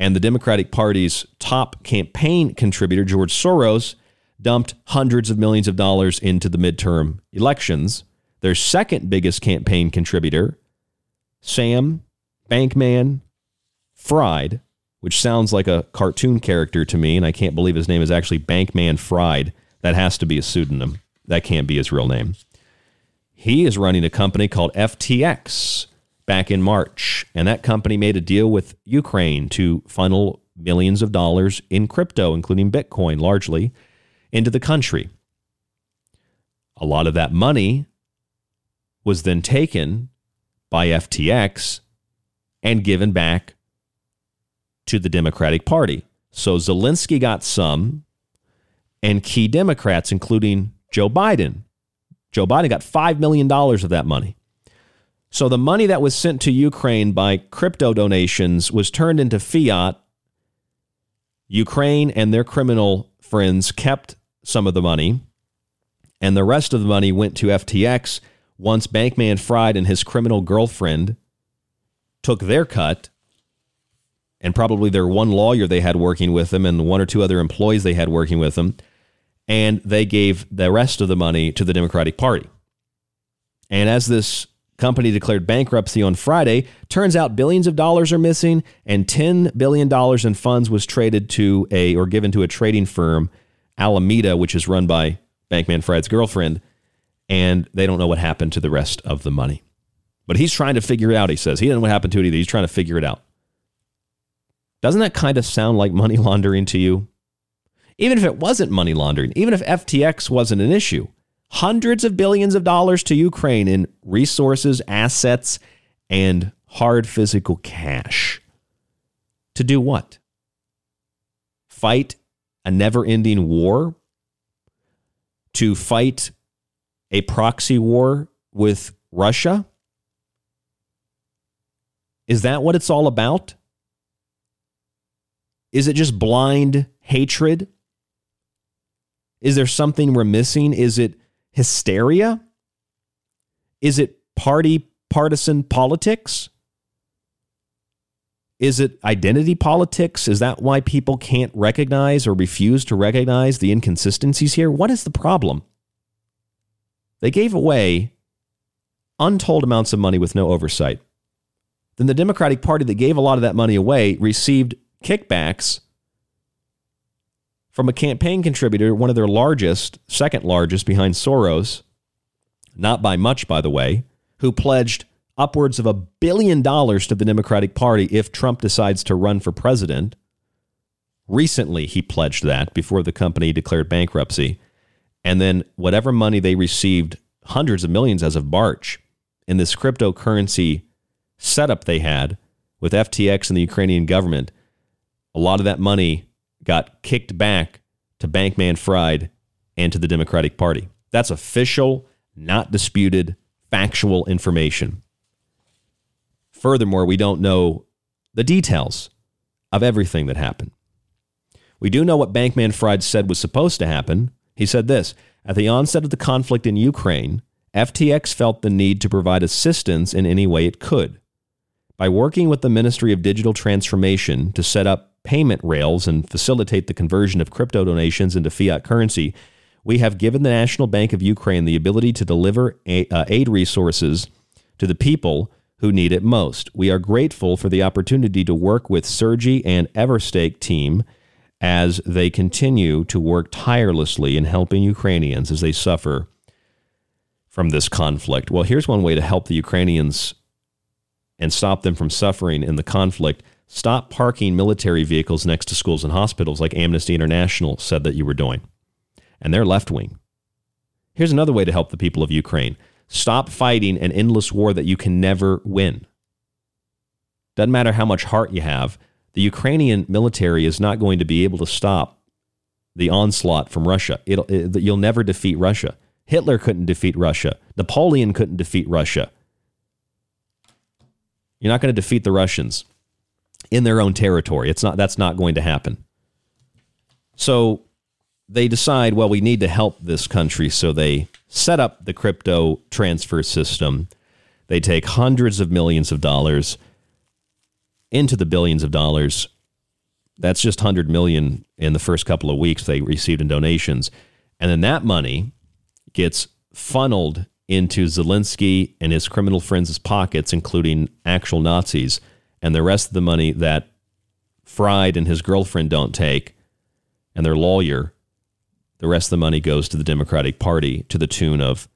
And the Democratic Party's top campaign contributor, George Soros, dumped hundreds of millions of dollars into the midterm elections. Their second biggest campaign contributor, Sam Bankman Fried, which sounds like a cartoon character to me, and I can't believe his name is actually Bankman Fried. That has to be a pseudonym. That can't be his real name. He is running a company called FTX, back in March. And that company made a deal with Ukraine to funnel millions of dollars in crypto, including Bitcoin largely, into the country. A lot of that money was then taken by FTX and given back to the Democratic Party. So Zelensky got some, and key Democrats, including Joe Biden. Joe Biden got $5 million of that money. So the money that was sent to Ukraine by crypto donations was turned into fiat. Ukraine and their criminal friends kept some of the money, and the rest of the money went to FTX once Bankman Fried and his criminal girlfriend took their cut, and probably their one lawyer they had working with them and one or two other employees they had working with them, and they gave the rest of the money to the Democratic Party. And as this company declared bankruptcy on Friday, turns out billions of dollars are missing and 10 billion dollars in funds was traded to a or given to a trading firm, Alameda, which is run by Bankman Fried's girlfriend, and they don't know what happened to the rest of the money. But he's trying to figure it out, he says. He doesn't know what happened to it either. He's trying to figure it out. Doesn't that kind of sound like money laundering to you? Even if it wasn't money laundering, even if FTX wasn't an issue, hundreds of billions of dollars to Ukraine in resources, assets, and hard physical cash. To do what? Fight a never ending war? To fight a proxy war with Russia? Is that what it's all about? Is it just blind hatred? Is there something we're missing? Is it hysteria? Is it party partisan politics? Is it identity politics? Is that why people can't recognize or refuse to recognize the inconsistencies here? What is the problem? They gave away untold amounts of money with no oversight. Then the Democratic Party that gave a lot of that money away received kickbacks from a campaign contributor, one of their largest, second largest behind Soros, not by much, by the way, who pledged upwards of a billion dollars to the Democratic Party if Trump decides to run for president. Recently, he pledged that before the company declared bankruptcy. And then whatever money they received, hundreds of millions as of March, in this cryptocurrency setup they had with FTX and the Ukrainian government, a lot of that money got kicked back to Bankman Fried and to the Democratic Party. That's official, not disputed, factual information. Furthermore, we don't know the details of everything that happened. We do know what Bankman Fried said was supposed to happen. He said this At the onset of the conflict in Ukraine, FTX felt the need to provide assistance in any way it could. By working with the Ministry of Digital Transformation to set up payment rails and facilitate the conversion of crypto donations into fiat currency, we have given the National Bank of Ukraine the ability to deliver uh, aid resources to the people who need it most. We are grateful for the opportunity to work with Sergey and Everstake team as they continue to work tirelessly in helping Ukrainians as they suffer from this conflict. Well, here's one way to help the Ukrainians and stop them from suffering in the conflict Stop parking military vehicles next to schools and hospitals like Amnesty International said that you were doing. And they're left wing. Here's another way to help the people of Ukraine stop fighting an endless war that you can never win. Doesn't matter how much heart you have, the Ukrainian military is not going to be able to stop the onslaught from Russia. It'll, it, you'll never defeat Russia. Hitler couldn't defeat Russia. Napoleon couldn't defeat Russia. You're not going to defeat the Russians in their own territory. It's not that's not going to happen. So they decide, well, we need to help this country, so they set up the crypto transfer system. They take hundreds of millions of dollars into the billions of dollars. That's just 100 million in the first couple of weeks they received in donations. And then that money gets funneled into Zelensky and his criminal friends' pockets, including actual Nazis and the rest of the money that Fried and his girlfriend don't take, and their lawyer, the rest of the money goes to the Democratic Party to the tune of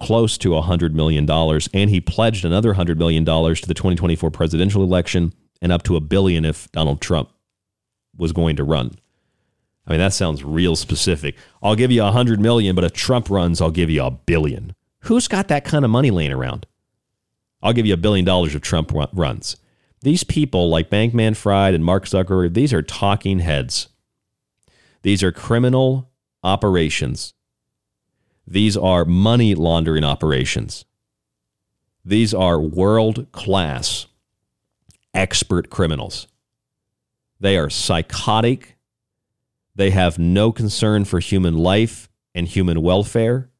close to $100 million. And he pledged another $100 million to the 2024 presidential election and up to a billion if Donald Trump was going to run. I mean, that sounds real specific. I'll give you a hundred million, but if Trump runs, I'll give you a billion. Who's got that kind of money laying around? I'll give you a billion dollars if Trump runs. These people like Bankman Fried and Mark Zuckerberg, these are talking heads. These are criminal operations. These are money laundering operations. These are world class expert criminals. They are psychotic. They have no concern for human life and human welfare.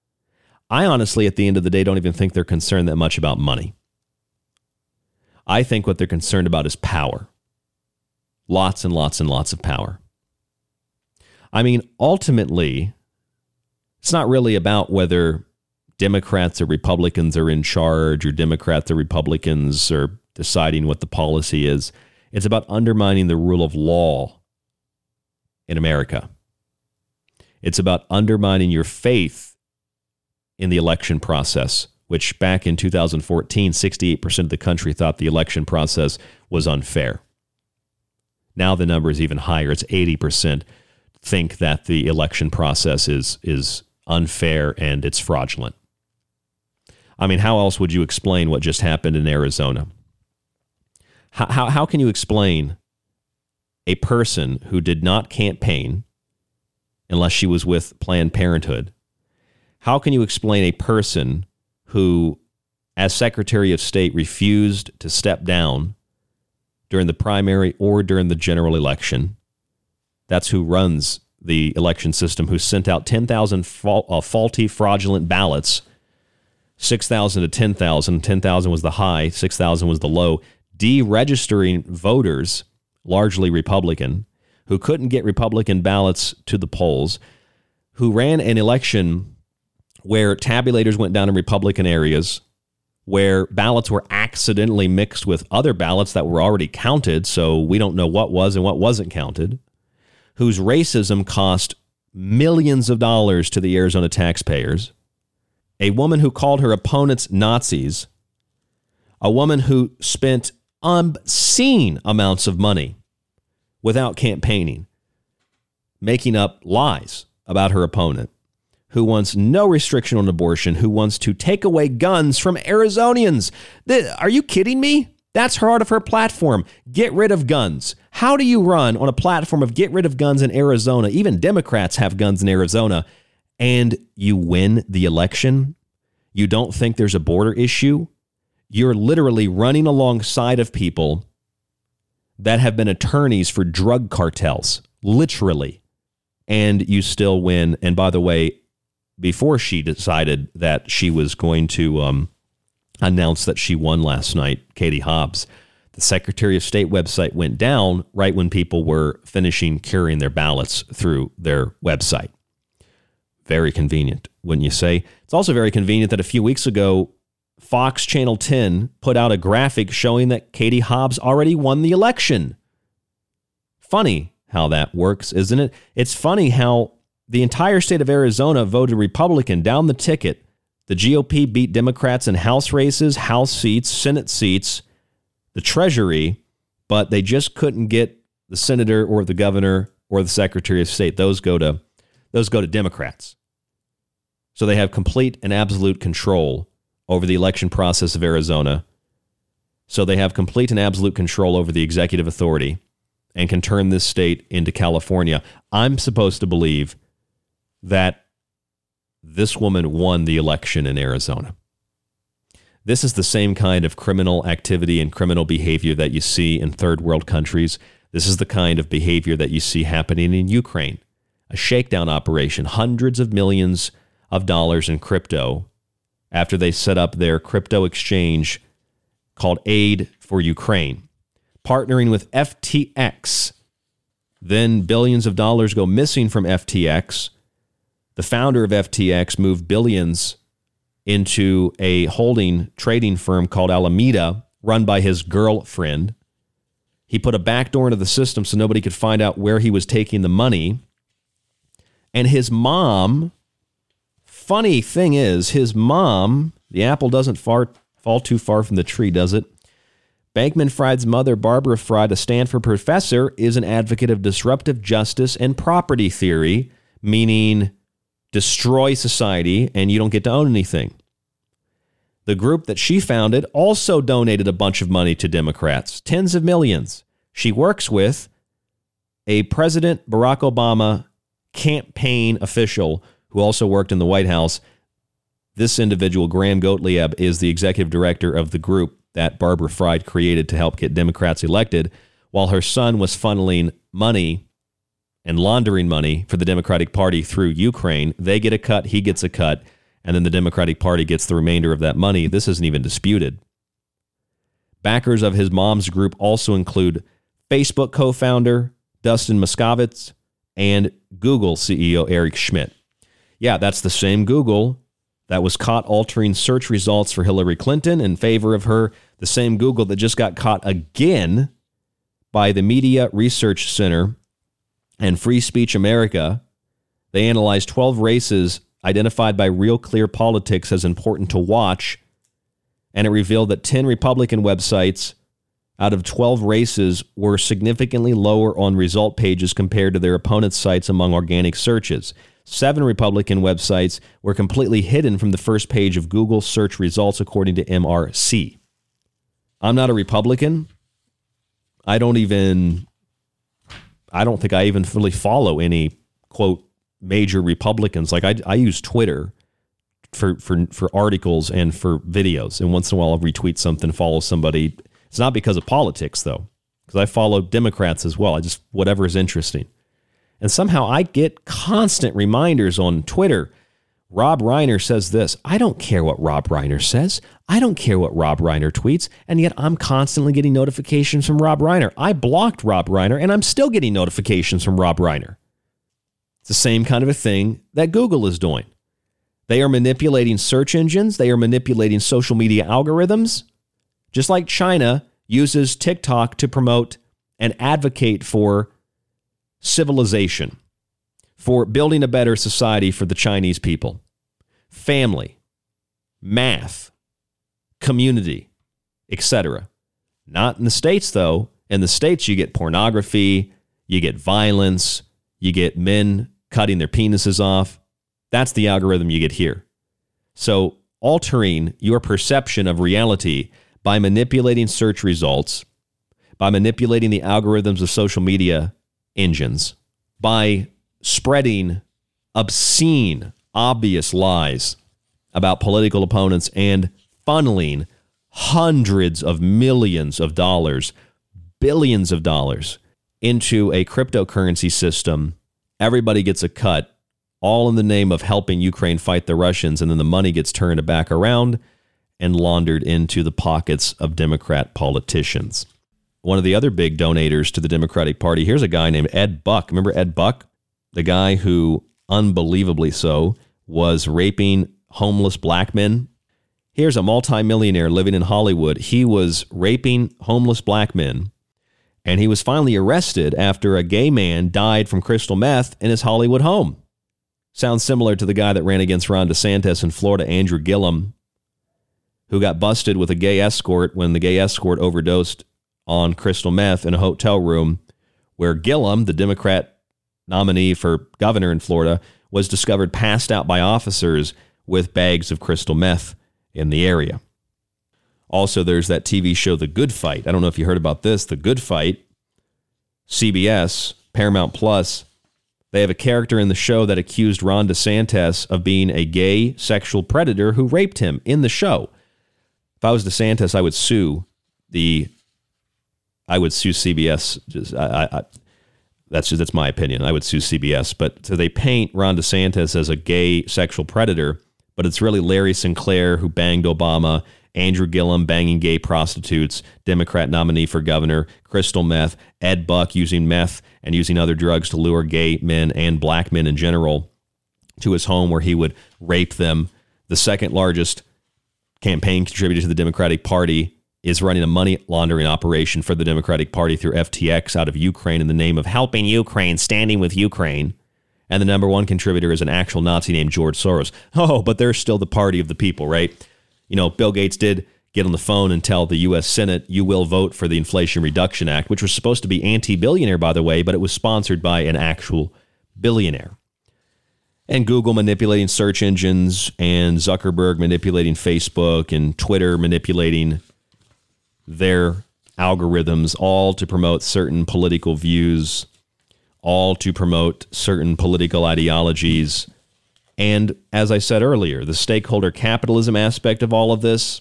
I honestly, at the end of the day, don't even think they're concerned that much about money. I think what they're concerned about is power. Lots and lots and lots of power. I mean, ultimately, it's not really about whether Democrats or Republicans are in charge or Democrats or Republicans are deciding what the policy is. It's about undermining the rule of law in America. It's about undermining your faith in the election process, which back in 2014, 68% of the country thought the election process was unfair. Now the number is even higher. It's 80% think that the election process is, is unfair and it's fraudulent. I mean, how else would you explain what just happened in Arizona? How, how, how can you explain a person who did not campaign unless she was with Planned Parenthood? How can you explain a person who, as Secretary of State, refused to step down during the primary or during the general election? That's who runs the election system, who sent out 10,000 fa- uh, faulty, fraudulent ballots 6,000 to 10,000. 10,000 was the high, 6,000 was the low deregistering voters, largely Republican, who couldn't get Republican ballots to the polls, who ran an election where tabulators went down in Republican areas, where ballots were accidentally mixed with other ballots that were already counted, so we don't know what was and what wasn't counted, whose racism cost millions of dollars to the Arizona taxpayers, a woman who called her opponents Nazis, a woman who spent obscene amounts of money without campaigning, making up lies about her opponent, who wants no restriction on abortion, who wants to take away guns from Arizonians. Are you kidding me? That's part of her platform. Get rid of guns. How do you run on a platform of get rid of guns in Arizona? Even Democrats have guns in Arizona, and you win the election. You don't think there's a border issue? you're literally running alongside of people that have been attorneys for drug cartels, literally, and you still win. And by the way, before she decided that she was going to um, announce that she won last night, Katie Hobbs, the Secretary of State website went down right when people were finishing carrying their ballots through their website. Very convenient, wouldn't you say? It's also very convenient that a few weeks ago, Fox Channel 10 put out a graphic showing that Katie Hobbs already won the election. Funny how that works, isn't it? It's funny how the entire state of Arizona voted Republican down the ticket. The GOP beat Democrats in House races, House seats, Senate seats, the Treasury, but they just couldn't get the senator or the governor or the Secretary of State. Those go to those go to Democrats. So they have complete and absolute control over the election process of Arizona. So they have complete and absolute control over the executive authority and can turn this state into California. I'm supposed to believe that this woman won the election in Arizona. This is the same kind of criminal activity and criminal behavior that you see in third world countries. This is the kind of behavior that you see happening in Ukraine. A shakedown operation, hundreds of millions of dollars in crypto after they set up their crypto exchange called Aid for Ukraine, partnering with FTX. Then billions of dollars go missing from FTX. The founder of FTX moved billions into a holding trading firm called Alameda, run by his girlfriend. He put a backdoor into the system so nobody could find out where he was taking the money. And his mom funny thing is, his mom, the apple doesn't far, fall too far from the tree, does it? Bankman Fried's mother, Barbara Fried, a Stanford professor, is an advocate of disruptive justice and property theory, meaning destroy society and you don't get to own anything. The group that she founded also donated a bunch of money to Democrats, tens of millions. She works with a President Barack Obama campaign official who also worked in the White House. This individual, Graham Gottlieb, is the executive director of the group that Barbara Fried created to help get Democrats elected, while her son was funneling money and laundering money for the Democratic Party through Ukraine. They get a cut, he gets a cut, and then the Democratic Party gets the remainder of that money. This isn't even disputed. Backers of his mom's group also include Facebook co founder Dustin Moskovitz and Google CEO Eric Schmidt. Yeah, that's the same Google that was caught altering search results for Hillary Clinton in favor of her, the same Google that just got caught again by the Media Research Center and Free Speech America. They analyzed 12 races identified by Real Clear Politics as important to watch, and it revealed that 10 Republican websites out of 12 races were significantly lower on result pages compared to their opponents' sites among organic searches. Seven Republican websites were completely hidden from the first page of Google search results, according to MRC. I'm not a Republican. I don't even, I don't think I even fully follow any quote major Republicans. Like I, I use Twitter for, for, for articles and for videos. And once in a while I'll retweet something, follow somebody. It's not because of politics though, because I follow Democrats as well. I just, whatever is interesting. And somehow I get constant reminders on Twitter. Rob Reiner says this. I don't care what Rob Reiner says. I don't care what Rob Reiner tweets. And yet I'm constantly getting notifications from Rob Reiner. I blocked Rob Reiner and I'm still getting notifications from Rob Reiner. It's the same kind of a thing that Google is doing. They are manipulating search engines, they are manipulating social media algorithms, just like China uses TikTok to promote and advocate for civilization, for building a better society for the Chinese people, family, math, community, etc. Not in the States, though. In the States, you get pornography, you get violence, you get men cutting their penises off. That's the algorithm you get here. So, altering your perception of reality by manipulating search results, by manipulating the algorithms of social media engines by spreading obscene, obvious lies about political opponents and funneling hundreds of millions of dollars, billions of dollars into a cryptocurrency system. Everybody gets a cut, all in the name of helping Ukraine fight the Russians, and then the money gets turned back around and laundered into the pockets of Democrat politicians one of the other big donators to the Democratic Party. Here's a guy named Ed Buck. Remember Ed Buck? The guy who, unbelievably so, was raping homeless black men. Here's a multimillionaire living in Hollywood. He was raping homeless black men, and he was finally arrested after a gay man died from crystal meth in his Hollywood home. Sounds similar to the guy that ran against Ron DeSantis in Florida, Andrew Gillum, who got busted with a gay escort when the gay escort overdosed on crystal meth in a hotel room where Gillum, the Democrat nominee for governor in Florida, was discovered passed out by officers with bags of crystal meth in the area. Also, there's that TV show, The Good Fight. I don't know if you heard about this. The Good Fight, CBS, Paramount Plus, they have a character in the show that accused Ron DeSantis of being a gay sexual predator who raped him in the show. If I was DeSantis, I would sue the I would sue CBS. Just, I, I, that's just, that's my opinion. I would sue CBS. But so they paint Ron DeSantis as a gay sexual predator, but it's really Larry Sinclair who banged Obama, Andrew Gillum banging gay prostitutes, Democrat nominee for governor, crystal meth, Ed Buck using meth and using other drugs to lure gay men and black men in general to his home where he would rape them. The second largest campaign contributor to the Democratic Party is running a money laundering operation for the Democratic Party through FTX out of Ukraine in the name of helping Ukraine, standing with Ukraine. and the number one contributor is an actual Nazi named George Soros. Oh, but they're still the party of the people, right? You know, Bill Gates did get on the phone and tell the U.S. Senate, you will vote for the Inflation Reduction Act, which was supposed to be anti billionaire, by the way, but it was sponsored by an actual billionaire. And Google manipulating search engines, and Zuckerberg manipulating Facebook, and Twitter manipulating their algorithms, all to promote certain political views, all to promote certain political ideologies. And as I said earlier, the stakeholder capitalism aspect of all of this,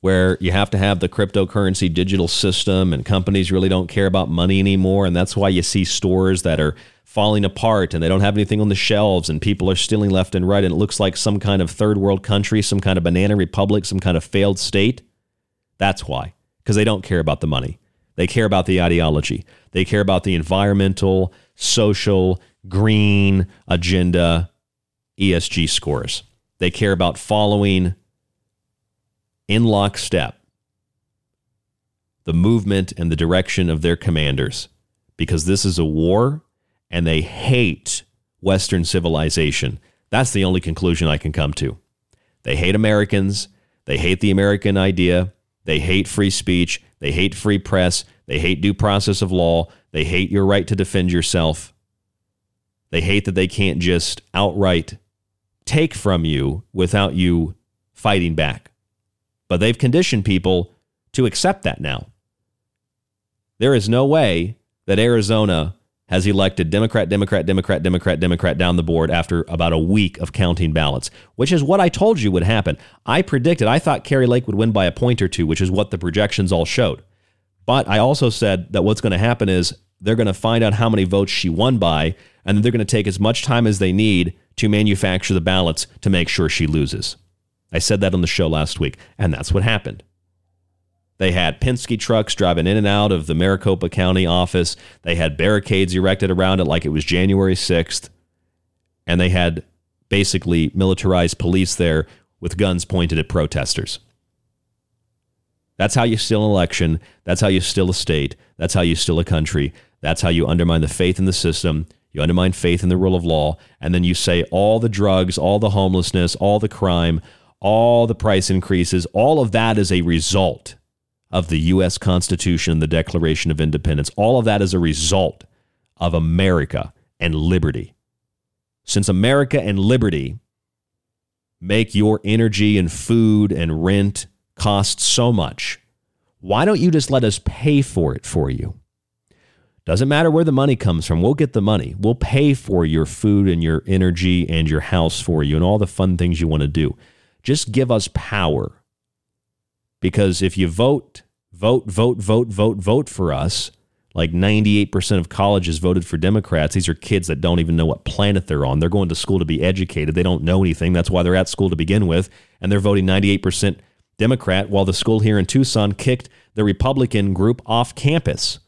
where you have to have the cryptocurrency digital system and companies really don't care about money anymore. And that's why you see stores that are falling apart and they don't have anything on the shelves and people are stealing left and right. And it looks like some kind of third world country, some kind of banana republic, some kind of failed state. That's why, because they don't care about the money. They care about the ideology. They care about the environmental, social, green agenda, ESG scores. They care about following in lockstep the movement and the direction of their commanders because this is a war and they hate Western civilization. That's the only conclusion I can come to. They hate Americans. They hate the American idea. They hate free speech. They hate free press. They hate due process of law. They hate your right to defend yourself. They hate that they can't just outright take from you without you fighting back. But they've conditioned people to accept that now. There is no way that Arizona has elected Democrat, Democrat, Democrat, Democrat, Democrat down the board after about a week of counting ballots, which is what I told you would happen. I predicted, I thought Kari Lake would win by a point or two, which is what the projections all showed. But I also said that what's going to happen is they're going to find out how many votes she won by, and then they're going to take as much time as they need to manufacture the ballots to make sure she loses. I said that on the show last week, and that's what happened. They had Penske trucks driving in and out of the Maricopa County office. They had barricades erected around it like it was January 6th. And they had basically militarized police there with guns pointed at protesters. That's how you steal an election. That's how you steal a state. That's how you steal a country. That's how you undermine the faith in the system. You undermine faith in the rule of law. And then you say all the drugs, all the homelessness, all the crime, all the price increases, all of that is a result of the U.S. Constitution, and the Declaration of Independence. All of that is a result of America and liberty. Since America and liberty make your energy and food and rent cost so much, why don't you just let us pay for it for you? Doesn't matter where the money comes from. We'll get the money. We'll pay for your food and your energy and your house for you and all the fun things you want to do. Just give us power. Because if you vote vote, vote, vote, vote, vote for us. Like 98% of colleges voted for Democrats. These are kids that don't even know what planet they're on. They're going to school to be educated. They don't know anything. That's why they're at school to begin with. And they're voting 98% Democrat, while the school here in Tucson kicked the Republican group off campus.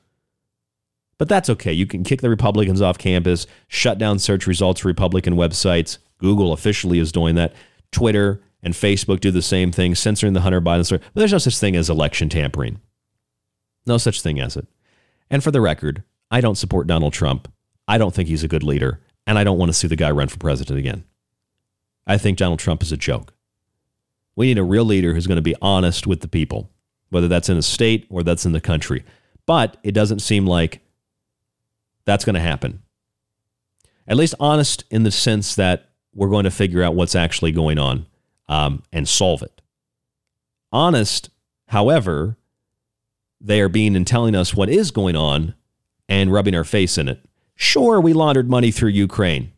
But that's okay. You can kick the Republicans off campus, shut down search results for Republican websites. Google officially is doing that. Twitter, and Facebook do the same thing, censoring the Hunter Biden story. But there's no such thing as election tampering. No such thing as it. And for the record, I don't support Donald Trump. I don't think he's a good leader, and I don't want to see the guy run for president again. I think Donald Trump is a joke. We need a real leader who's going to be honest with the people, whether that's in a state or that's in the country. But it doesn't seem like that's going to happen. At least honest in the sense that we're going to figure out what's actually going on um, and solve it. Honest, however, they are being and telling us what is going on and rubbing our face in it. Sure, we laundered money through Ukraine.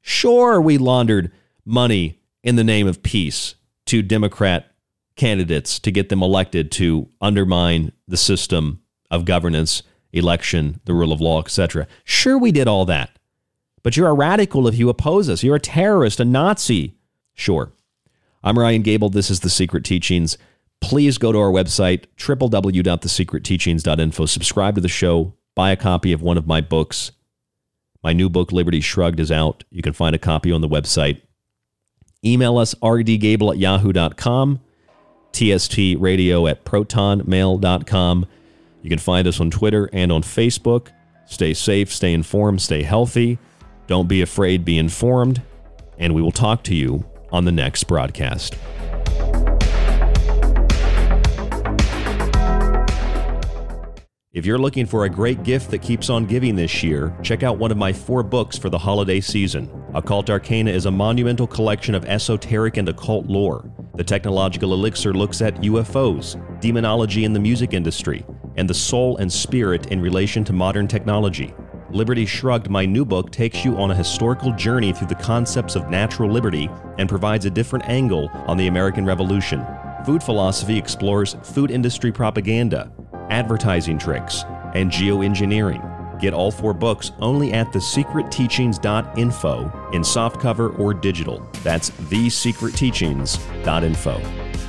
Sure, we laundered money in the name of peace to Democrat candidates to get them elected to undermine the system of governance, election, the rule of law, etc. Sure, we did all that. But you're a radical if you oppose us. You're a terrorist, a Nazi. Sure. I'm Ryan Gable. This is The Secret Teachings. Please go to our website, www.thesecretteachings.info. Subscribe to the show. Buy a copy of one of my books. My new book, Liberty Shrugged, is out. You can find a copy on the website. Email us, rdgable at yahoo.com, tstradio at protonmail.com. You can find us on Twitter and on Facebook. Stay safe, stay informed, stay healthy. Don't be afraid, be informed, and we will talk to you on the next broadcast. If you're looking for a great gift that keeps on giving this year, check out one of my four books for the holiday season. Occult Arcana is a monumental collection of esoteric and occult lore. The Technological Elixir looks at UFOs, demonology in the music industry, and the soul and spirit in relation to modern technology. Liberty Shrugged, my new book, takes you on a historical journey through the concepts of natural liberty and provides a different angle on the American Revolution. Food Philosophy explores food industry propaganda, advertising tricks, and geoengineering. Get all four books only at thesecretteachings.info in softcover or digital. That's thesecretteachings.info.